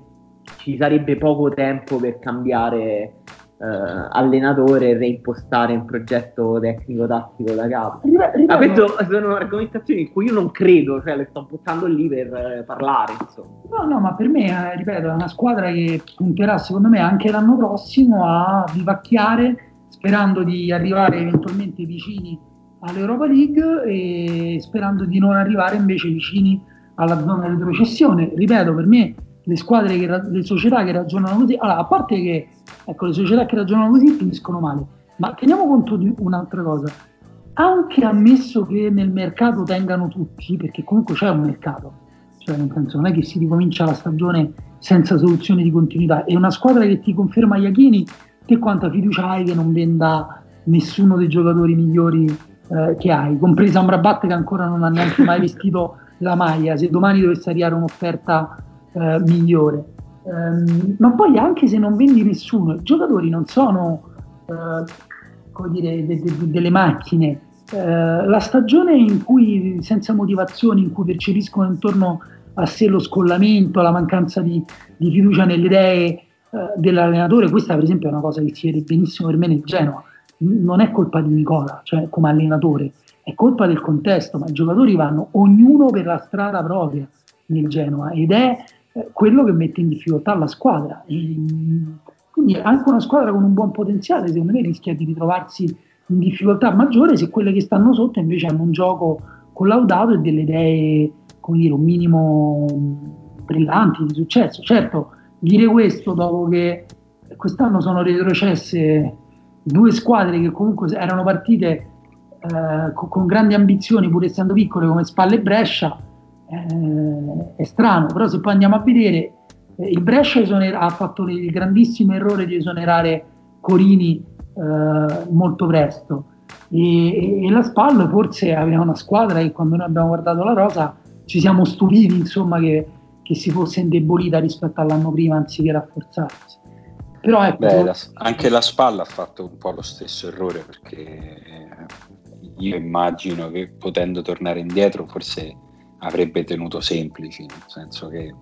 ci sarebbe poco tempo per cambiare Uh, allenatore e reimpostare un progetto tecnico-tattico da capo. Ma queste sono argomentazioni in cui io non credo, cioè le sto buttando lì per eh, parlare. Insomma. No, no, ma per me, eh, ripeto, è una squadra che punterà secondo me anche l'anno prossimo a vivacchiare sperando di arrivare eventualmente vicini all'Europa League e sperando di non arrivare invece vicini alla zona di retrocessione. Ripeto, per me le squadre, che, le società che ragionano così, allora, a parte che ecco, le società che ragionano così finiscono male, ma teniamo conto di un'altra cosa, anche ammesso che nel mercato tengano tutti, perché comunque c'è un mercato, cioè nel senso non è che si ricomincia la stagione senza soluzione di continuità, è una squadra che ti conferma Iachini, te quanta fiducia hai che non venda nessuno dei giocatori migliori eh, che hai, compresa Amrabat che ancora non ha neanche mai vestito la maglia, se domani dovesse arrivare un'offerta eh, migliore. Um, ma poi anche se non vendi nessuno, i giocatori non sono uh, dire, de- de- delle macchine. Uh, la stagione in cui senza motivazioni, in cui percepiscono intorno a sé lo scollamento, la mancanza di, di fiducia nelle idee uh, dell'allenatore, questa per esempio è una cosa che si vede benissimo per me nel Genoa. Non è colpa di Nicola, cioè come allenatore, è colpa del contesto, ma i giocatori vanno ognuno per la strada propria nel Genoa ed è quello che mette in difficoltà la squadra. E, quindi anche una squadra con un buon potenziale, secondo me, rischia di ritrovarsi in difficoltà maggiore se quelle che stanno sotto invece hanno un gioco collaudato e delle idee, come dire, un minimo brillanti di successo. Certo, dire questo dopo che quest'anno sono retrocesse due squadre che comunque erano partite eh, con, con grandi ambizioni, pur essendo piccole come Spalle e Brescia, eh, è strano, però se poi andiamo a vedere, eh, il Brescia esonera, ha fatto il grandissimo errore di esonerare Corini eh, molto presto e, e, la Spallo forse aveva una squadra che quando noi abbiamo guardato la rosa ci siamo stupiti insomma che, che si fosse indebolita rispetto all'anno prima anziché rafforzarsi. Però ecco, Beh, la, anche la Spalla ha fatto un po' lo stesso errore perché io immagino che potendo tornare indietro forse avrebbe tenuto semplici, nel senso che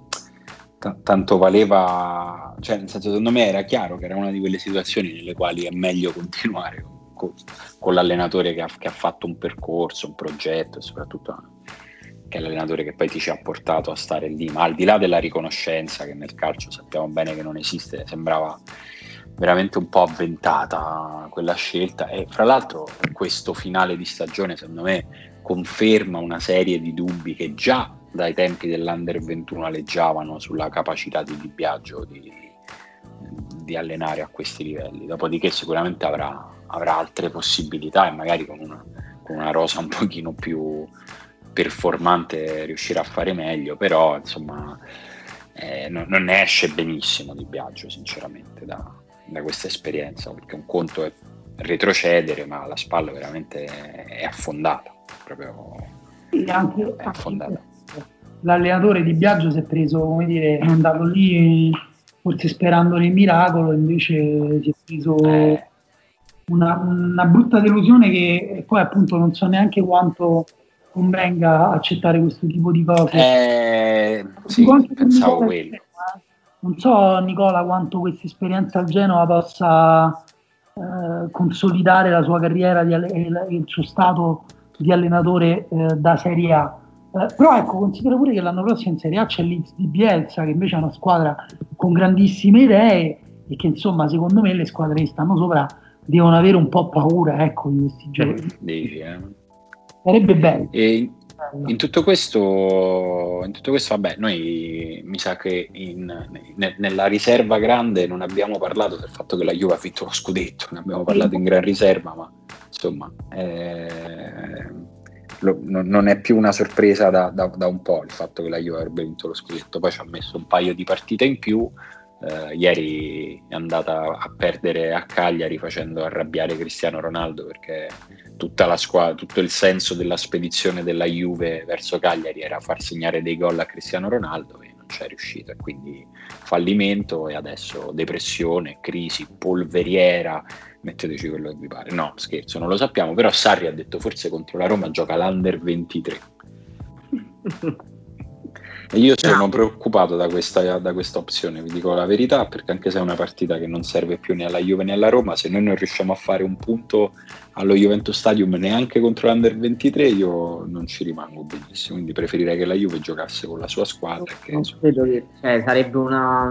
t- tanto valeva, cioè nel senso secondo me era chiaro che era una di quelle situazioni nelle quali è meglio continuare con, con l'allenatore che ha, che ha, fatto un percorso, un progetto e soprattutto che è l'allenatore che poi ti ci ha portato a stare lì, ma al di là della riconoscenza che nel calcio sappiamo bene che non esiste, sembrava veramente un po' avventata quella scelta e fra l'altro questo finale di stagione secondo me conferma una serie di dubbi che già dai tempi dell'Under 21 aleggiavano sulla capacità di Di Biagio di, di allenare a questi livelli. Dopodiché sicuramente avrà, avrà altre possibilità e magari con una, con una, rosa un pochino più performante riuscirà a fare meglio, però insomma eh, non, non, ne esce benissimo Di Biagio sinceramente da, da questa esperienza, perché un conto è retrocedere, ma la spalla veramente è affondata. Proprio anche, è. L'allenatore di Biagio si è preso, come dire, è andato lì forse sperando nel miracolo, invece si è preso eh. una, una, brutta delusione che poi appunto non so neanche quanto convenga accettare questo tipo di cose. Eh, sì, pensavo quello. Eh. Non so Nicola quanto questa esperienza al Genova possa eh, consolidare la sua carriera e il suo stato di allenatore eh, da Serie A. Eh, però ecco, considera pure che l'anno prossimo in Serie A c'è l'X di Bielsa, che invece è una squadra con grandissime idee e che insomma secondo me le squadre che stanno sopra devono avere un po' paura ecco, di questi giochi. Dici, eh. Sarebbe bello. E in tutto questo, in tutto questo, vabbè, noi mi sa che in, ne, nella riserva grande non abbiamo parlato del fatto che la Juve ha vinto lo scudetto, ne abbiamo parlato in gran riserva, ma insomma eh, lo, non, è più una sorpresa da, da, da, un po' il fatto che la Juve abbia vinto lo scudetto, poi ci ha messo un paio di partite in più, eh, ieri è andata a perdere a Cagliari facendo arrabbiare Cristiano Ronaldo perché squadra, tutto il senso della spedizione della Juve verso Cagliari era far segnare dei gol a Cristiano Ronaldo c'è riuscito e quindi fallimento e adesso depressione, crisi, polveriera, metteteci quello che vi pare. No, scherzo, non lo sappiamo, però Sarri ha detto forse contro la Roma gioca l'Under 23. Io sono no. preoccupato da questa, da questa, opzione, vi dico la verità, perché anche se è una partita che non serve più né alla Juve né alla Roma, se noi non riusciamo a fare un punto allo Juventus Stadium neanche contro l'Under 23, io non ci rimango benissimo, quindi preferirei che la Juve giocasse con la sua squadra. Che, non credo che cioè, sarebbe una,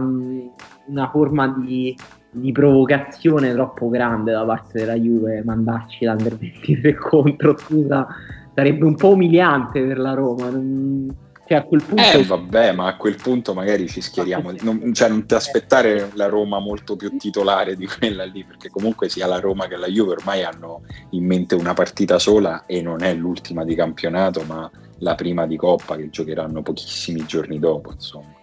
una forma di, di, provocazione troppo grande da parte della Juve mandarci l'Under 23 contro, scusa, sarebbe un po' umiliante per la Roma. Non cioè a quel punto... Eh vabbè, ma a quel punto magari ci schieriamo, non, cioè non ti aspettare la Roma molto più titolare di quella lì, perché comunque sia la Roma che la Juve ormai hanno in mente una partita sola e non è l'ultima di campionato, ma la prima di Coppa che giocheranno pochissimi giorni dopo, insomma.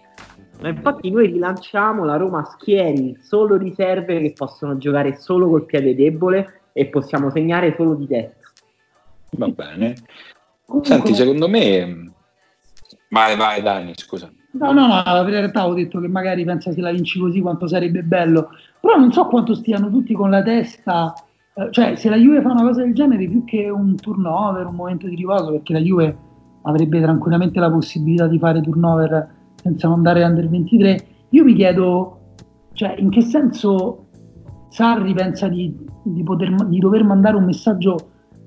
Ma infatti noi rilanciamo la Roma schieri solo riserve che possono giocare solo col piede debole e possiamo segnare solo di testa. Va bene. Senti, secondo me Vai, vai, Dani, scusa. No, no, no, in realtà ho detto che magari pensa se la vinci così quanto sarebbe bello, però non so quanto stiano tutti con la testa, eh, cioè se la Juve fa una cosa del genere più che un turnover, un momento di riposo, perché la Juve avrebbe tranquillamente la possibilità di fare turnover senza andare under 23, io mi chiedo, cioè in che senso Sarri pensa di, di, poter, di dover mandare un messaggio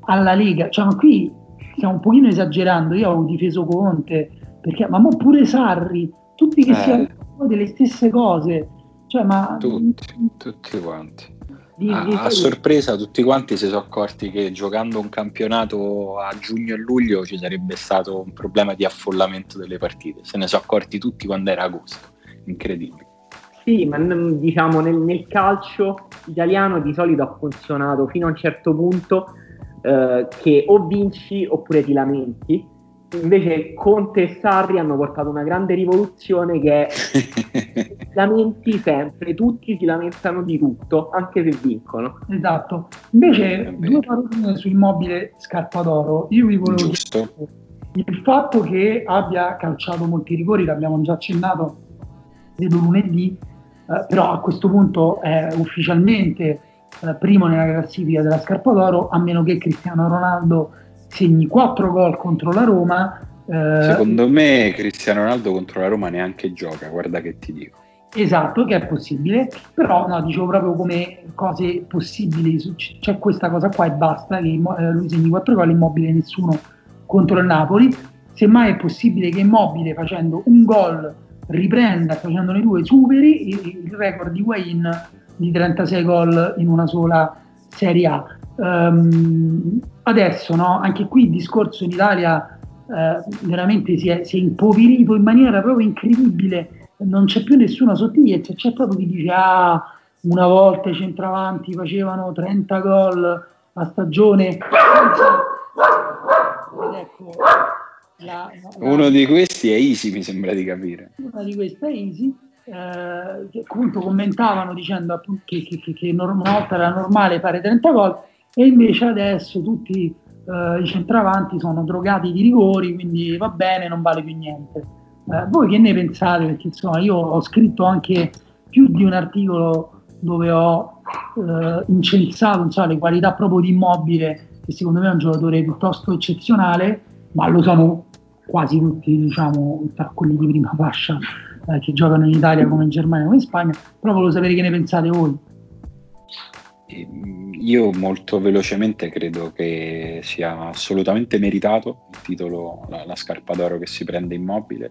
alla Lega, cioè ma qui stiamo un pochino esagerando, io ho difeso Conte, perché, ma mo pure Sarri, tutti che eh. siano delle stesse cose. Cioè, ma... Tutti, tutti quanti. Di, a, di... a, sorpresa tutti quanti si sono accorti che giocando un campionato a giugno e luglio ci sarebbe stato un problema di affollamento delle partite. Se ne sono accorti tutti quando era agosto. Incredibile. Sì, ma diciamo nel, nel calcio italiano di solito ha funzionato fino a un certo punto eh, che o vinci oppure ti lamenti Invece Conte e Sarri hanno portato una grande rivoluzione che è lamenti sempre, tutti si lamentano di tutto, anche se vincono. Esatto. Invece due parole sul immobile Scarpa d'Oro. Io vi volevo Giusto. dire il fatto che abbia calciato molti rigori, l'abbiamo già accennato, credo lunedì, eh, però a questo punto è ufficialmente eh, primo nella classifica della Scarpa d'Oro, a meno che Cristiano Ronaldo segni 4 gol contro la Roma. Eh, Secondo me Cristiano Ronaldo contro la Roma neanche gioca, guarda che ti dico. Esatto, che è possibile, però no, dicevo proprio come cose possibili, c'è questa cosa qua e basta, che eh, lui segni 4 gol, immobile nessuno contro il Napoli, semmai è possibile che immobile facendo un gol riprenda, facendone due, superi il record di Wayne di 36 gol in una sola Serie A. Um, adesso, no, anche qui il discorso in Italia eh, veramente si è, si è, impoverito in maniera proprio incredibile, non c'è più nessuna sottigliezza, c'è proprio chi dice ah, una volta i centravanti facevano 30 gol a stagione. Ed ecco, la, la, Uno di questi è Easy, mi sembra di capire. Una di queste è Easy eh, che appunto commentavano dicendo appunto che, che, che, che una volta era normale fare 30 gol e invece adesso tutti eh, i centravanti sono drogati di rigori, quindi va bene, non vale più niente. Eh, voi che ne pensate? Perché insomma io ho scritto anche più di un articolo dove ho eh, incensato insomma, le qualità proprio di Immobile, che secondo me è un giocatore piuttosto eccezionale, ma lo sono quasi tutti, diciamo, tra quelli di prima fascia eh, che giocano in Italia come in Germania come in Spagna, però volevo sapere che ne pensate voi. Ehm, io molto velocemente credo che sia assolutamente meritato il titolo, la, la scarpa d'oro che si prende immobile,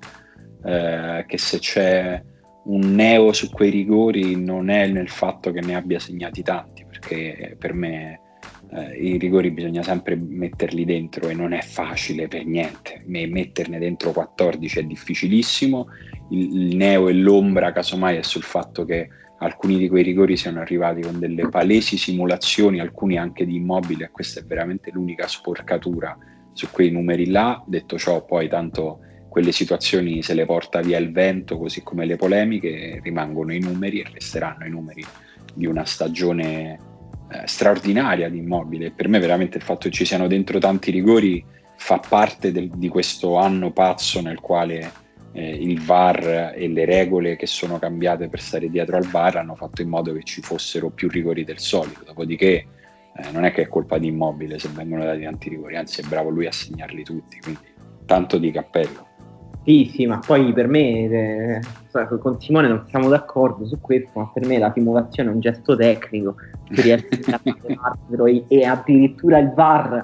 eh, che se c'è un neo su quei rigori non è nel fatto che ne abbia segnati tanti, perché per me eh, i rigori bisogna sempre metterli dentro e non è facile per niente, metterne dentro 14 è difficilissimo, il, il neo e l'ombra casomai è sul fatto che alcuni di quei rigori siano arrivati con delle palesi simulazioni, alcuni anche di immobili, e questa è veramente l'unica sporcatura su quei numeri là. Detto ciò, poi tanto quelle situazioni se le porta via il vento, così come le polemiche, rimangono i numeri e resteranno i numeri di una stagione eh, straordinaria di immobile. Per me veramente il fatto che ci siano dentro tanti rigori fa parte del, di questo anno pazzo nel quale eh, il VAR e le regole che sono cambiate per stare dietro al VAR hanno fatto in modo che ci fossero più rigori del solito. Dopodiché eh, non è che è colpa di immobile se vengono dati tanti rigori, anzi è bravo lui a segnarli tutti, quindi tanto di cappello. Sì, sì, ma poi per me, eh, con Simone non siamo d'accordo su questo, ma per me la simulazione è un gesto tecnico, si riesce a e, e addirittura il VAR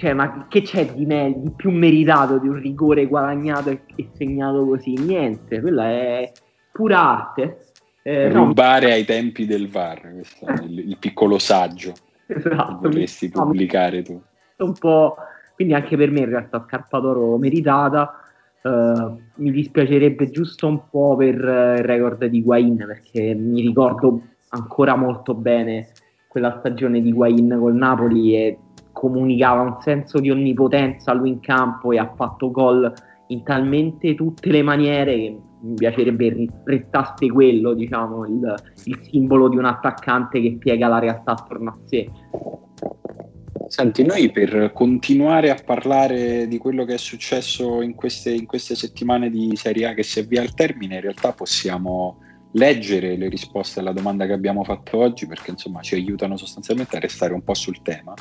cioè, ma che c'è di, me- di più meritato di un rigore guadagnato e, e segnato così? Niente, quella è pura arte. Eh, Rubare no. ai tempi del VAR, questo il, il piccolo saggio esatto, che vorresti mi, pubblicare tu. Un po', quindi anche per me in realtà scarpa d'oro meritata. Uh, mi dispiacerebbe giusto un po' per uh, il record di Guain perché mi ricordo ancora molto bene quella stagione di Guain col Napoli e comunicava un senso di onnipotenza lui in campo e ha fatto gol in talmente tutte le maniere che mi piacerebbe restasse quello, diciamo, il, il, simbolo di un attaccante che piega la realtà attorno a sé. Senti, noi per continuare a parlare di quello che è successo in queste, in queste settimane di Serie A che si avvia al termine, in realtà possiamo leggere le risposte alla domanda che abbiamo fatto oggi perché insomma ci aiutano sostanzialmente a restare un po' sul tema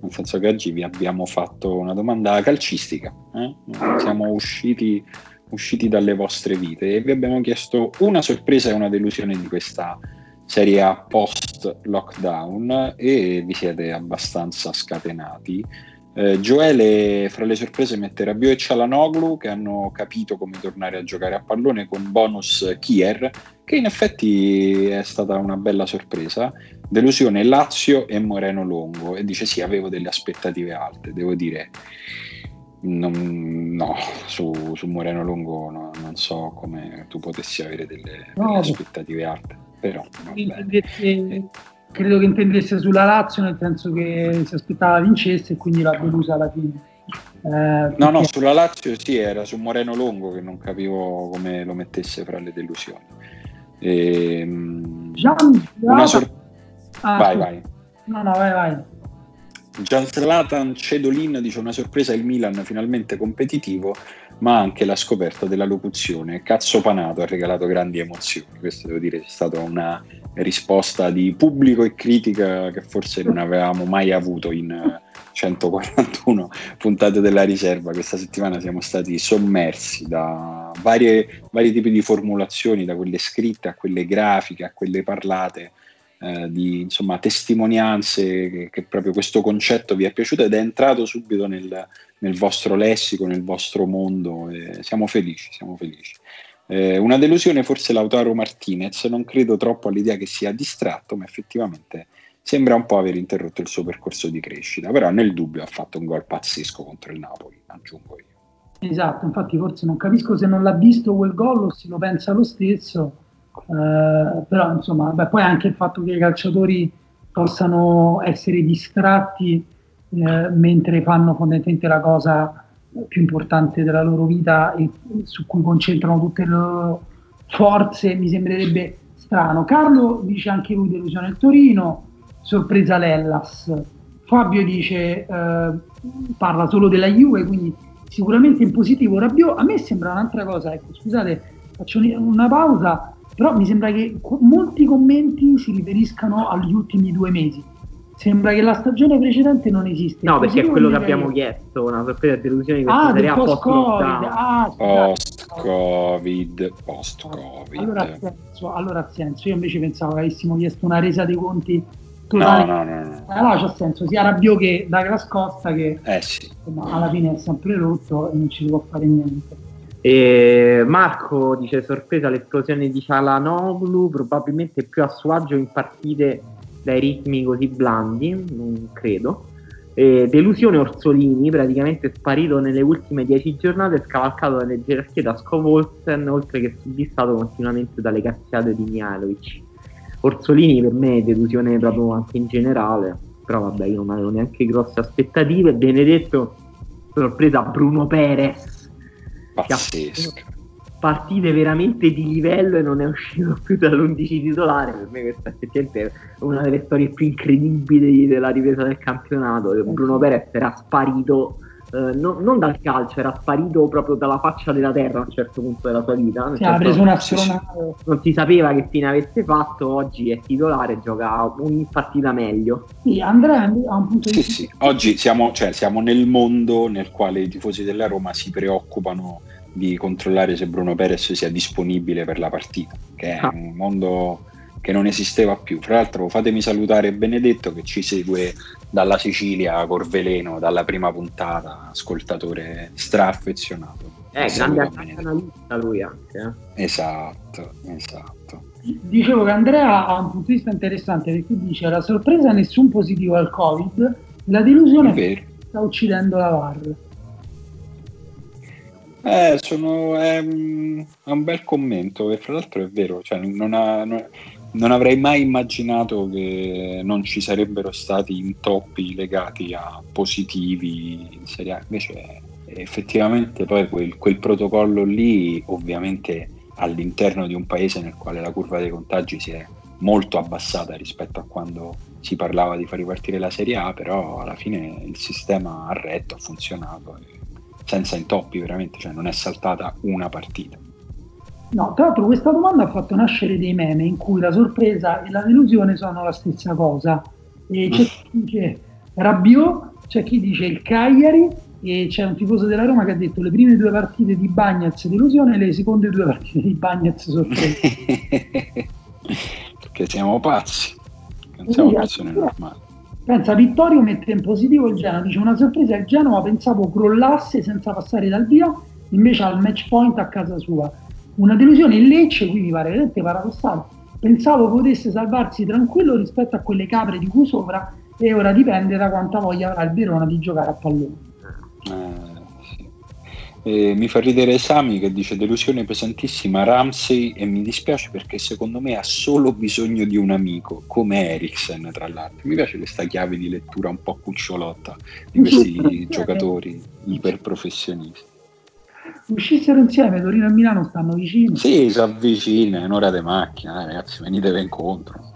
nel senso che oggi vi abbiamo fatto una domanda calcistica, eh? siamo usciti, usciti, dalle vostre vite e vi abbiamo chiesto una sorpresa e una delusione di questa serie A post lockdown e vi siete abbastanza scatenati. Eh, Gioele fra le sorprese mette Rabiot e Cialanoglu che hanno capito come tornare a giocare a pallone con bonus Kier che in effetti è stata una bella sorpresa delusione Lazio e Moreno Longo. E dice sì avevo delle aspettative alte devo dire non, no su, su, Moreno Longo no, non so come tu potessi avere delle, no, delle aspettative alte però credo che intendesse sulla Lazio nel senso che si aspettava vincesse e quindi l'ha delusa alla fine. Eh, no no sulla Lazio sì era su Moreno Longo che non capivo come lo mettesse fra le delusioni. E, ehm, Gian, una sor- ah, vai vai. No no vai vai. Gian Zlatan Cedolin dice una sorpresa il Milan finalmente competitivo ma anche la scoperta della locuzione. Cazzo panato ha regalato grandi emozioni. Questo devo dire è stata una risposta di pubblico e critica che forse non avevamo mai avuto in 141 puntate della riserva. Questa settimana siamo stati sommersi da varie, vari tipi di formulazioni da quelle scritte a quelle grafiche a quelle parlate eh, di insomma, testimonianze che, che, proprio questo concetto vi è piaciuto ed è entrato subito nel, nel vostro lessico, nel vostro mondo. E siamo felici, siamo felici. Eh, una delusione forse Lautaro Martinez, non credo troppo all'idea che sia distratto, ma effettivamente sembra un po' aver interrotto il suo percorso di crescita, però nel dubbio ha fatto un gol pazzesco contro il Napoli, aggiungo io. Esatto, infatti forse non capisco se non l'ha visto quel gol o se lo pensa lo stesso, eh, però insomma, beh, poi anche il fatto che i calciatori possano essere distratti eh, mentre fanno fondamentalmente la cosa più importante della loro vita e su cui concentrano tutte le loro forze mi sembrerebbe strano. Carlo dice anche lui delusione il Torino, sorpresa l'Ellas. Fabio dice eh, parla solo della Juve, quindi sicuramente in positivo Rabiot. A me sembra un'altra cosa, ecco, scusate, faccio una pausa, però mi sembra che molti commenti si riferiscano agli ultimi due mesi. Sembra che la stagione precedente non esiste. No, perché è quello che abbiamo chiesto, una sorpresa di delusione di questa ah, serie post-Covid. Ah, post-Covid, post-Covid. Allora ha, senso, allora ha senso. Io invece pensavo che avessimo chiesto una resa dei conti totale. No, no, no. no. Allora c'ha senso, sia Rabbio che Douglas Costa che eh, sì. insomma, alla fine è sempre rotto e non ci si può fare niente. E Marco dice sorpresa l'esplosione di Cialanoglu, probabilmente più a suo agio in partite dai ritmi così blandi, non credo. E delusione Orsolini, praticamente sparito nelle ultime dieci giornate, scavalcato dalle gerarchie da Scovolsen, oltre che subissato continuamente dalle cazziate di Mihailovic. Orsolini per me è delusione proprio anche in generale, però vabbè io non avevo neanche grosse aspettative. Benedetto, sorpresa Bruno Perez. Pazzesco partite veramente di livello e non è uscito più dall'11 titolare. Per me questa effettivamente è una delle storie più incredibili della ripresa del campionato. Bruno Perez era sparito. Eh, no, non dal calcio, era sparito proprio dalla faccia della terra a un certo punto della sua vita. Si ha preso un'azionale. Non si sapeva che fine avesse fatto, oggi è titolare, gioca ogni partita meglio. Sì, Andrea ha un punto di vista. Sì, sì. Oggi siamo, cioè, siamo nel mondo nel quale i tifosi della Roma si preoccupano di controllare se Bruno Perez sia disponibile per la partita, che è ah. un mondo che non esisteva più. Fra l'altro fatemi salutare Benedetto che ci segue dalla Sicilia, Corveleno, dalla prima puntata, ascoltatore straaffezionato. Eh, grande analista lui anche. Eh. Esatto, esatto. Dicevo che Andrea ha un punto di vista interessante perché dice la sorpresa nessun positivo al Covid, la delusione sta uccidendo la VAR. Eh, sono, è, è, un bel commento e fra l'altro è vero, cioè, non, ha, non, non, avrei mai immaginato che non ci sarebbero stati intoppi legati a positivi in Serie A, invece effettivamente poi quel, quel protocollo lì ovviamente all'interno di un paese nel quale la curva dei contagi si è molto abbassata rispetto a quando si parlava di far ripartire la Serie A, però alla fine il sistema ha retto, ha funzionato. Senza intoppi veramente, cioè non è saltata una partita. No, tra l'altro questa domanda ha fatto nascere dei meme in cui la sorpresa e la delusione sono la stessa cosa. E c'è chi dice Rabiot, c'è chi dice il Cagliari e c'è un tifoso della Roma che ha detto le prime due partite di Bagnaz delusione e le seconde due partite di Bagnaz sorpresa. Perché siamo pazzi, non siamo persone normali. Pensa, Vittorio mette in positivo il Genoa, dice una sorpresa, il Genoa pensavo crollasse senza passare dal via, invece ha il match point a casa sua. Una delusione in Lecce, qui mi pare veramente paradossale. Pensavo potesse salvarsi tranquillo rispetto a quelle capre di cui sopra e ora dipende da quanta voglia avrà il Verona di giocare a pallone. Eh eh, mi fa ridere Sami che dice delusione pesantissima Ramsey e mi dispiace perché secondo me ha solo bisogno di un amico, come Eriksen tra l'altro. Mi piace questa chiave di lettura un po' cucciolotta di questi giocatori iperprofessionisti. Uscissero insieme, Torino e Milano stanno vicini. Sì, si avvicina, è un'ora di macchina, eh, ragazzi, venitevi incontro.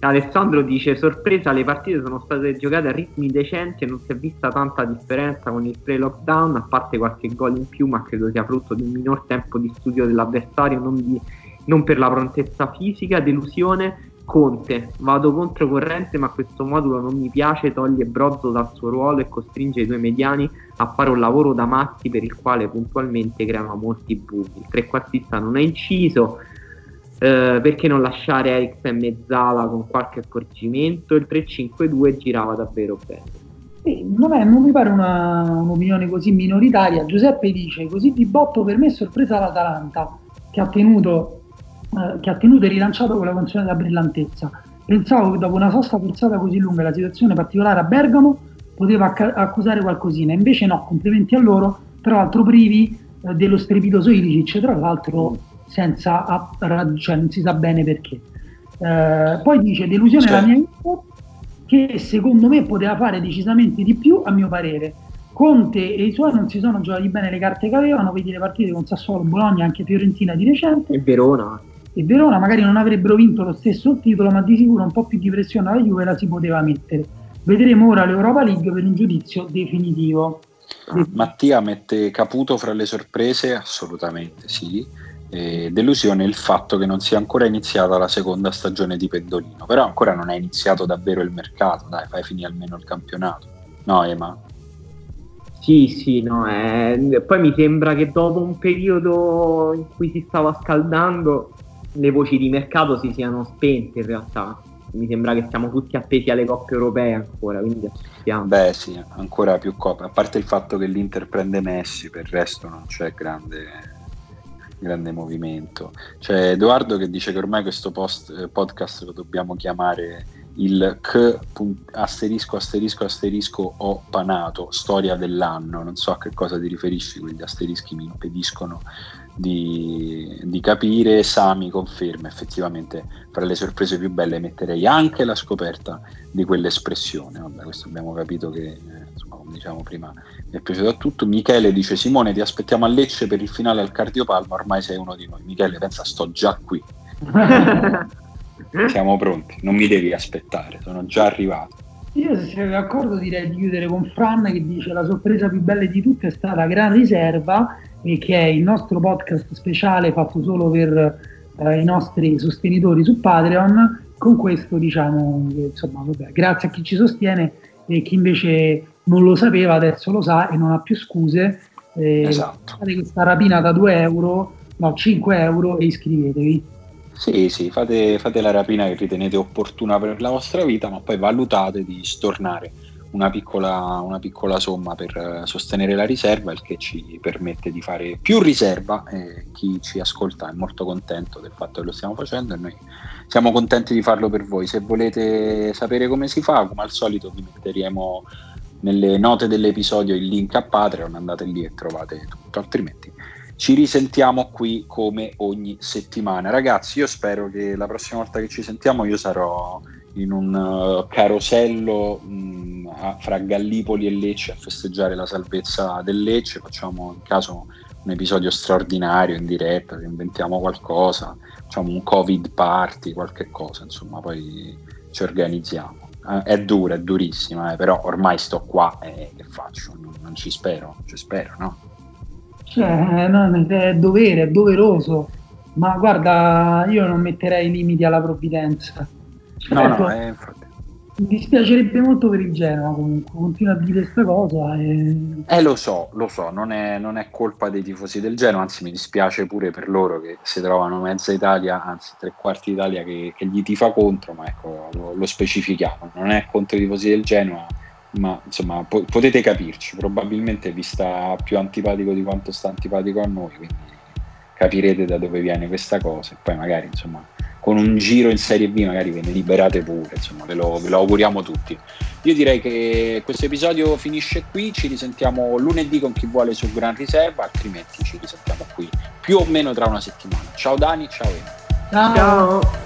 Alessandro dice sorpresa le partite sono state giocate a ritmi decenti e non si è vista tanta differenza con il pre-lockdown a parte qualche gol in più ma credo sia frutto di un minor tempo di studio dell'avversario non, di, non per la prontezza fisica delusione Conte vado controcorrente ma questo modulo non mi piace toglie Brozzo dal suo ruolo e costringe i due mediani a fare un lavoro da matti per il quale puntualmente creano molti buchi il trequartista non è inciso eh, perché non lasciare Eriksen mezzala con qualche accorgimento? Il 3-5-2 girava davvero bene. Sì, non, è, non, mi pare una, un'opinione così minoritaria. Giuseppe dice: Così di botto per me sorpresa l'Atalanta che ha tenuto, eh, che ha tenuto e rilanciato con la canzone della brillantezza. Pensavo che dopo una sosta forzata così lunga la situazione particolare a Bergamo poteva acc- accusare qualcosina, invece no, complimenti a loro, tra l'altro privi eh, dello strepitoso Ilicic, tra l'altro senza cioè non si sa bene perché. Eh, poi dice delusione cioè. la mia Inter che secondo me poteva fare decisamente di più a mio parere. Conte e i suoi non si sono giocati bene le carte che avevano, vedi le partite con Sassuolo, Bologna, anche Fiorentina di recente. E Verona. E Verona magari non avrebbero vinto lo stesso titolo, ma di sicuro un po' più di pressione alla Juve la si poteva mettere. Vedremo ora l'Europa League per un giudizio definitivo. Mattia mette Caputo fra le sorprese? Assolutamente sì. E delusione il fatto che non sia ancora iniziata la seconda stagione di Pendolino, però ancora non è iniziato davvero il mercato, dai, fai finire almeno il campionato. No, Ema? Sì, sì, no, eh. poi mi sembra che dopo un periodo in cui si stava scaldando le voci di mercato si siano spente in realtà. Mi sembra che siamo tutti appesi alle coppe europee ancora, quindi aspettiamo. Beh sì, ancora più coppe, a parte il fatto che l'Inter prende Messi, per il resto non c'è grande, grande movimento. C'è Edoardo che dice che ormai questo post, eh, podcast lo dobbiamo chiamare il K asterisco asterisco asterisco ho panato storia dell'anno non so a che cosa ti riferisci quegli asterischi mi impediscono di, di, capire Sami conferma effettivamente fra le sorprese più belle metterei anche la scoperta di quell'espressione. Vabbè, questo abbiamo capito che eh, insomma, come diciamo prima mi è piaciuto a tutto. Michele dice Simone ti aspettiamo a Lecce per il finale al Cardiopalma ormai sei uno di noi. Michele pensa sto già qui. Siamo pronti, non mi devi aspettare, sono già arrivato. Io se siete d'accordo direi di chiudere con Fran che dice la sorpresa più bella di tutte è stata Gran Riserva che è il nostro podcast speciale fatto solo per eh, i nostri sostenitori su Patreon. Con questo diciamo insomma vabbè, grazie a chi ci sostiene e chi invece non lo sapeva adesso lo sa e non ha più scuse. Eh, esatto. Fate questa rapina da 2 euro, no 5 euro e iscrivetevi. Sì, sì, fate, fate, la rapina che ritenete opportuna per la vostra vita, ma poi valutate di stornare una piccola, una piccola somma per eh, sostenere la riserva, il che ci permette di fare più riserva e chi ci ascolta è molto contento del fatto che lo stiamo facendo e noi siamo contenti di farlo per voi. Se volete sapere come si fa, come al solito vi metteremo nelle note dell'episodio il link a Patreon, andate lì e trovate tutto, altrimenti ci risentiamo qui come ogni settimana. Ragazzi, io spero che la prossima volta che ci sentiamo io sarò in un uh, carosello mh, mm, a, fra Gallipoli e Lecce a festeggiare la salvezza del Lecce. Facciamo in caso un episodio straordinario in diretta, inventiamo qualcosa, facciamo un Covid party, qualche cosa, insomma, poi ci organizziamo. Eh, è dura, è durissima, eh, però ormai sto qua e che faccio? Non, non ci spero, ci spero, no? Cioè, no, è dovere, è doveroso. Ma guarda, io non metterei limiti alla provvidenza. No, ecco, no, eh, infatti. Mi dispiacerebbe molto per il Genoa comunque, continua a dire questa cosa. E... Eh lo so, lo so, non è, non è, colpa dei tifosi del Genoa, anzi mi dispiace pure per loro che si trovano mezza Italia, anzi tre quarti d'Italia che, che gli tifa contro, ma ecco, lo, lo specifichiamo, non è contro i tifosi del Genoa, ma insomma po- potete capirci, probabilmente vi sta più antipatico di quanto sta antipatico a noi, quindi capirete da dove viene questa cosa e poi magari insomma con un giro in Serie B magari ve ne liberate pure, insomma ve lo, ve lo auguriamo tutti. Io direi che questo episodio finisce qui, ci risentiamo lunedì con chi vuole su Gran Riserva, altrimenti ci risentiamo qui più o meno tra una settimana. Ciao Dani, ciao Ena. Ciao. ciao.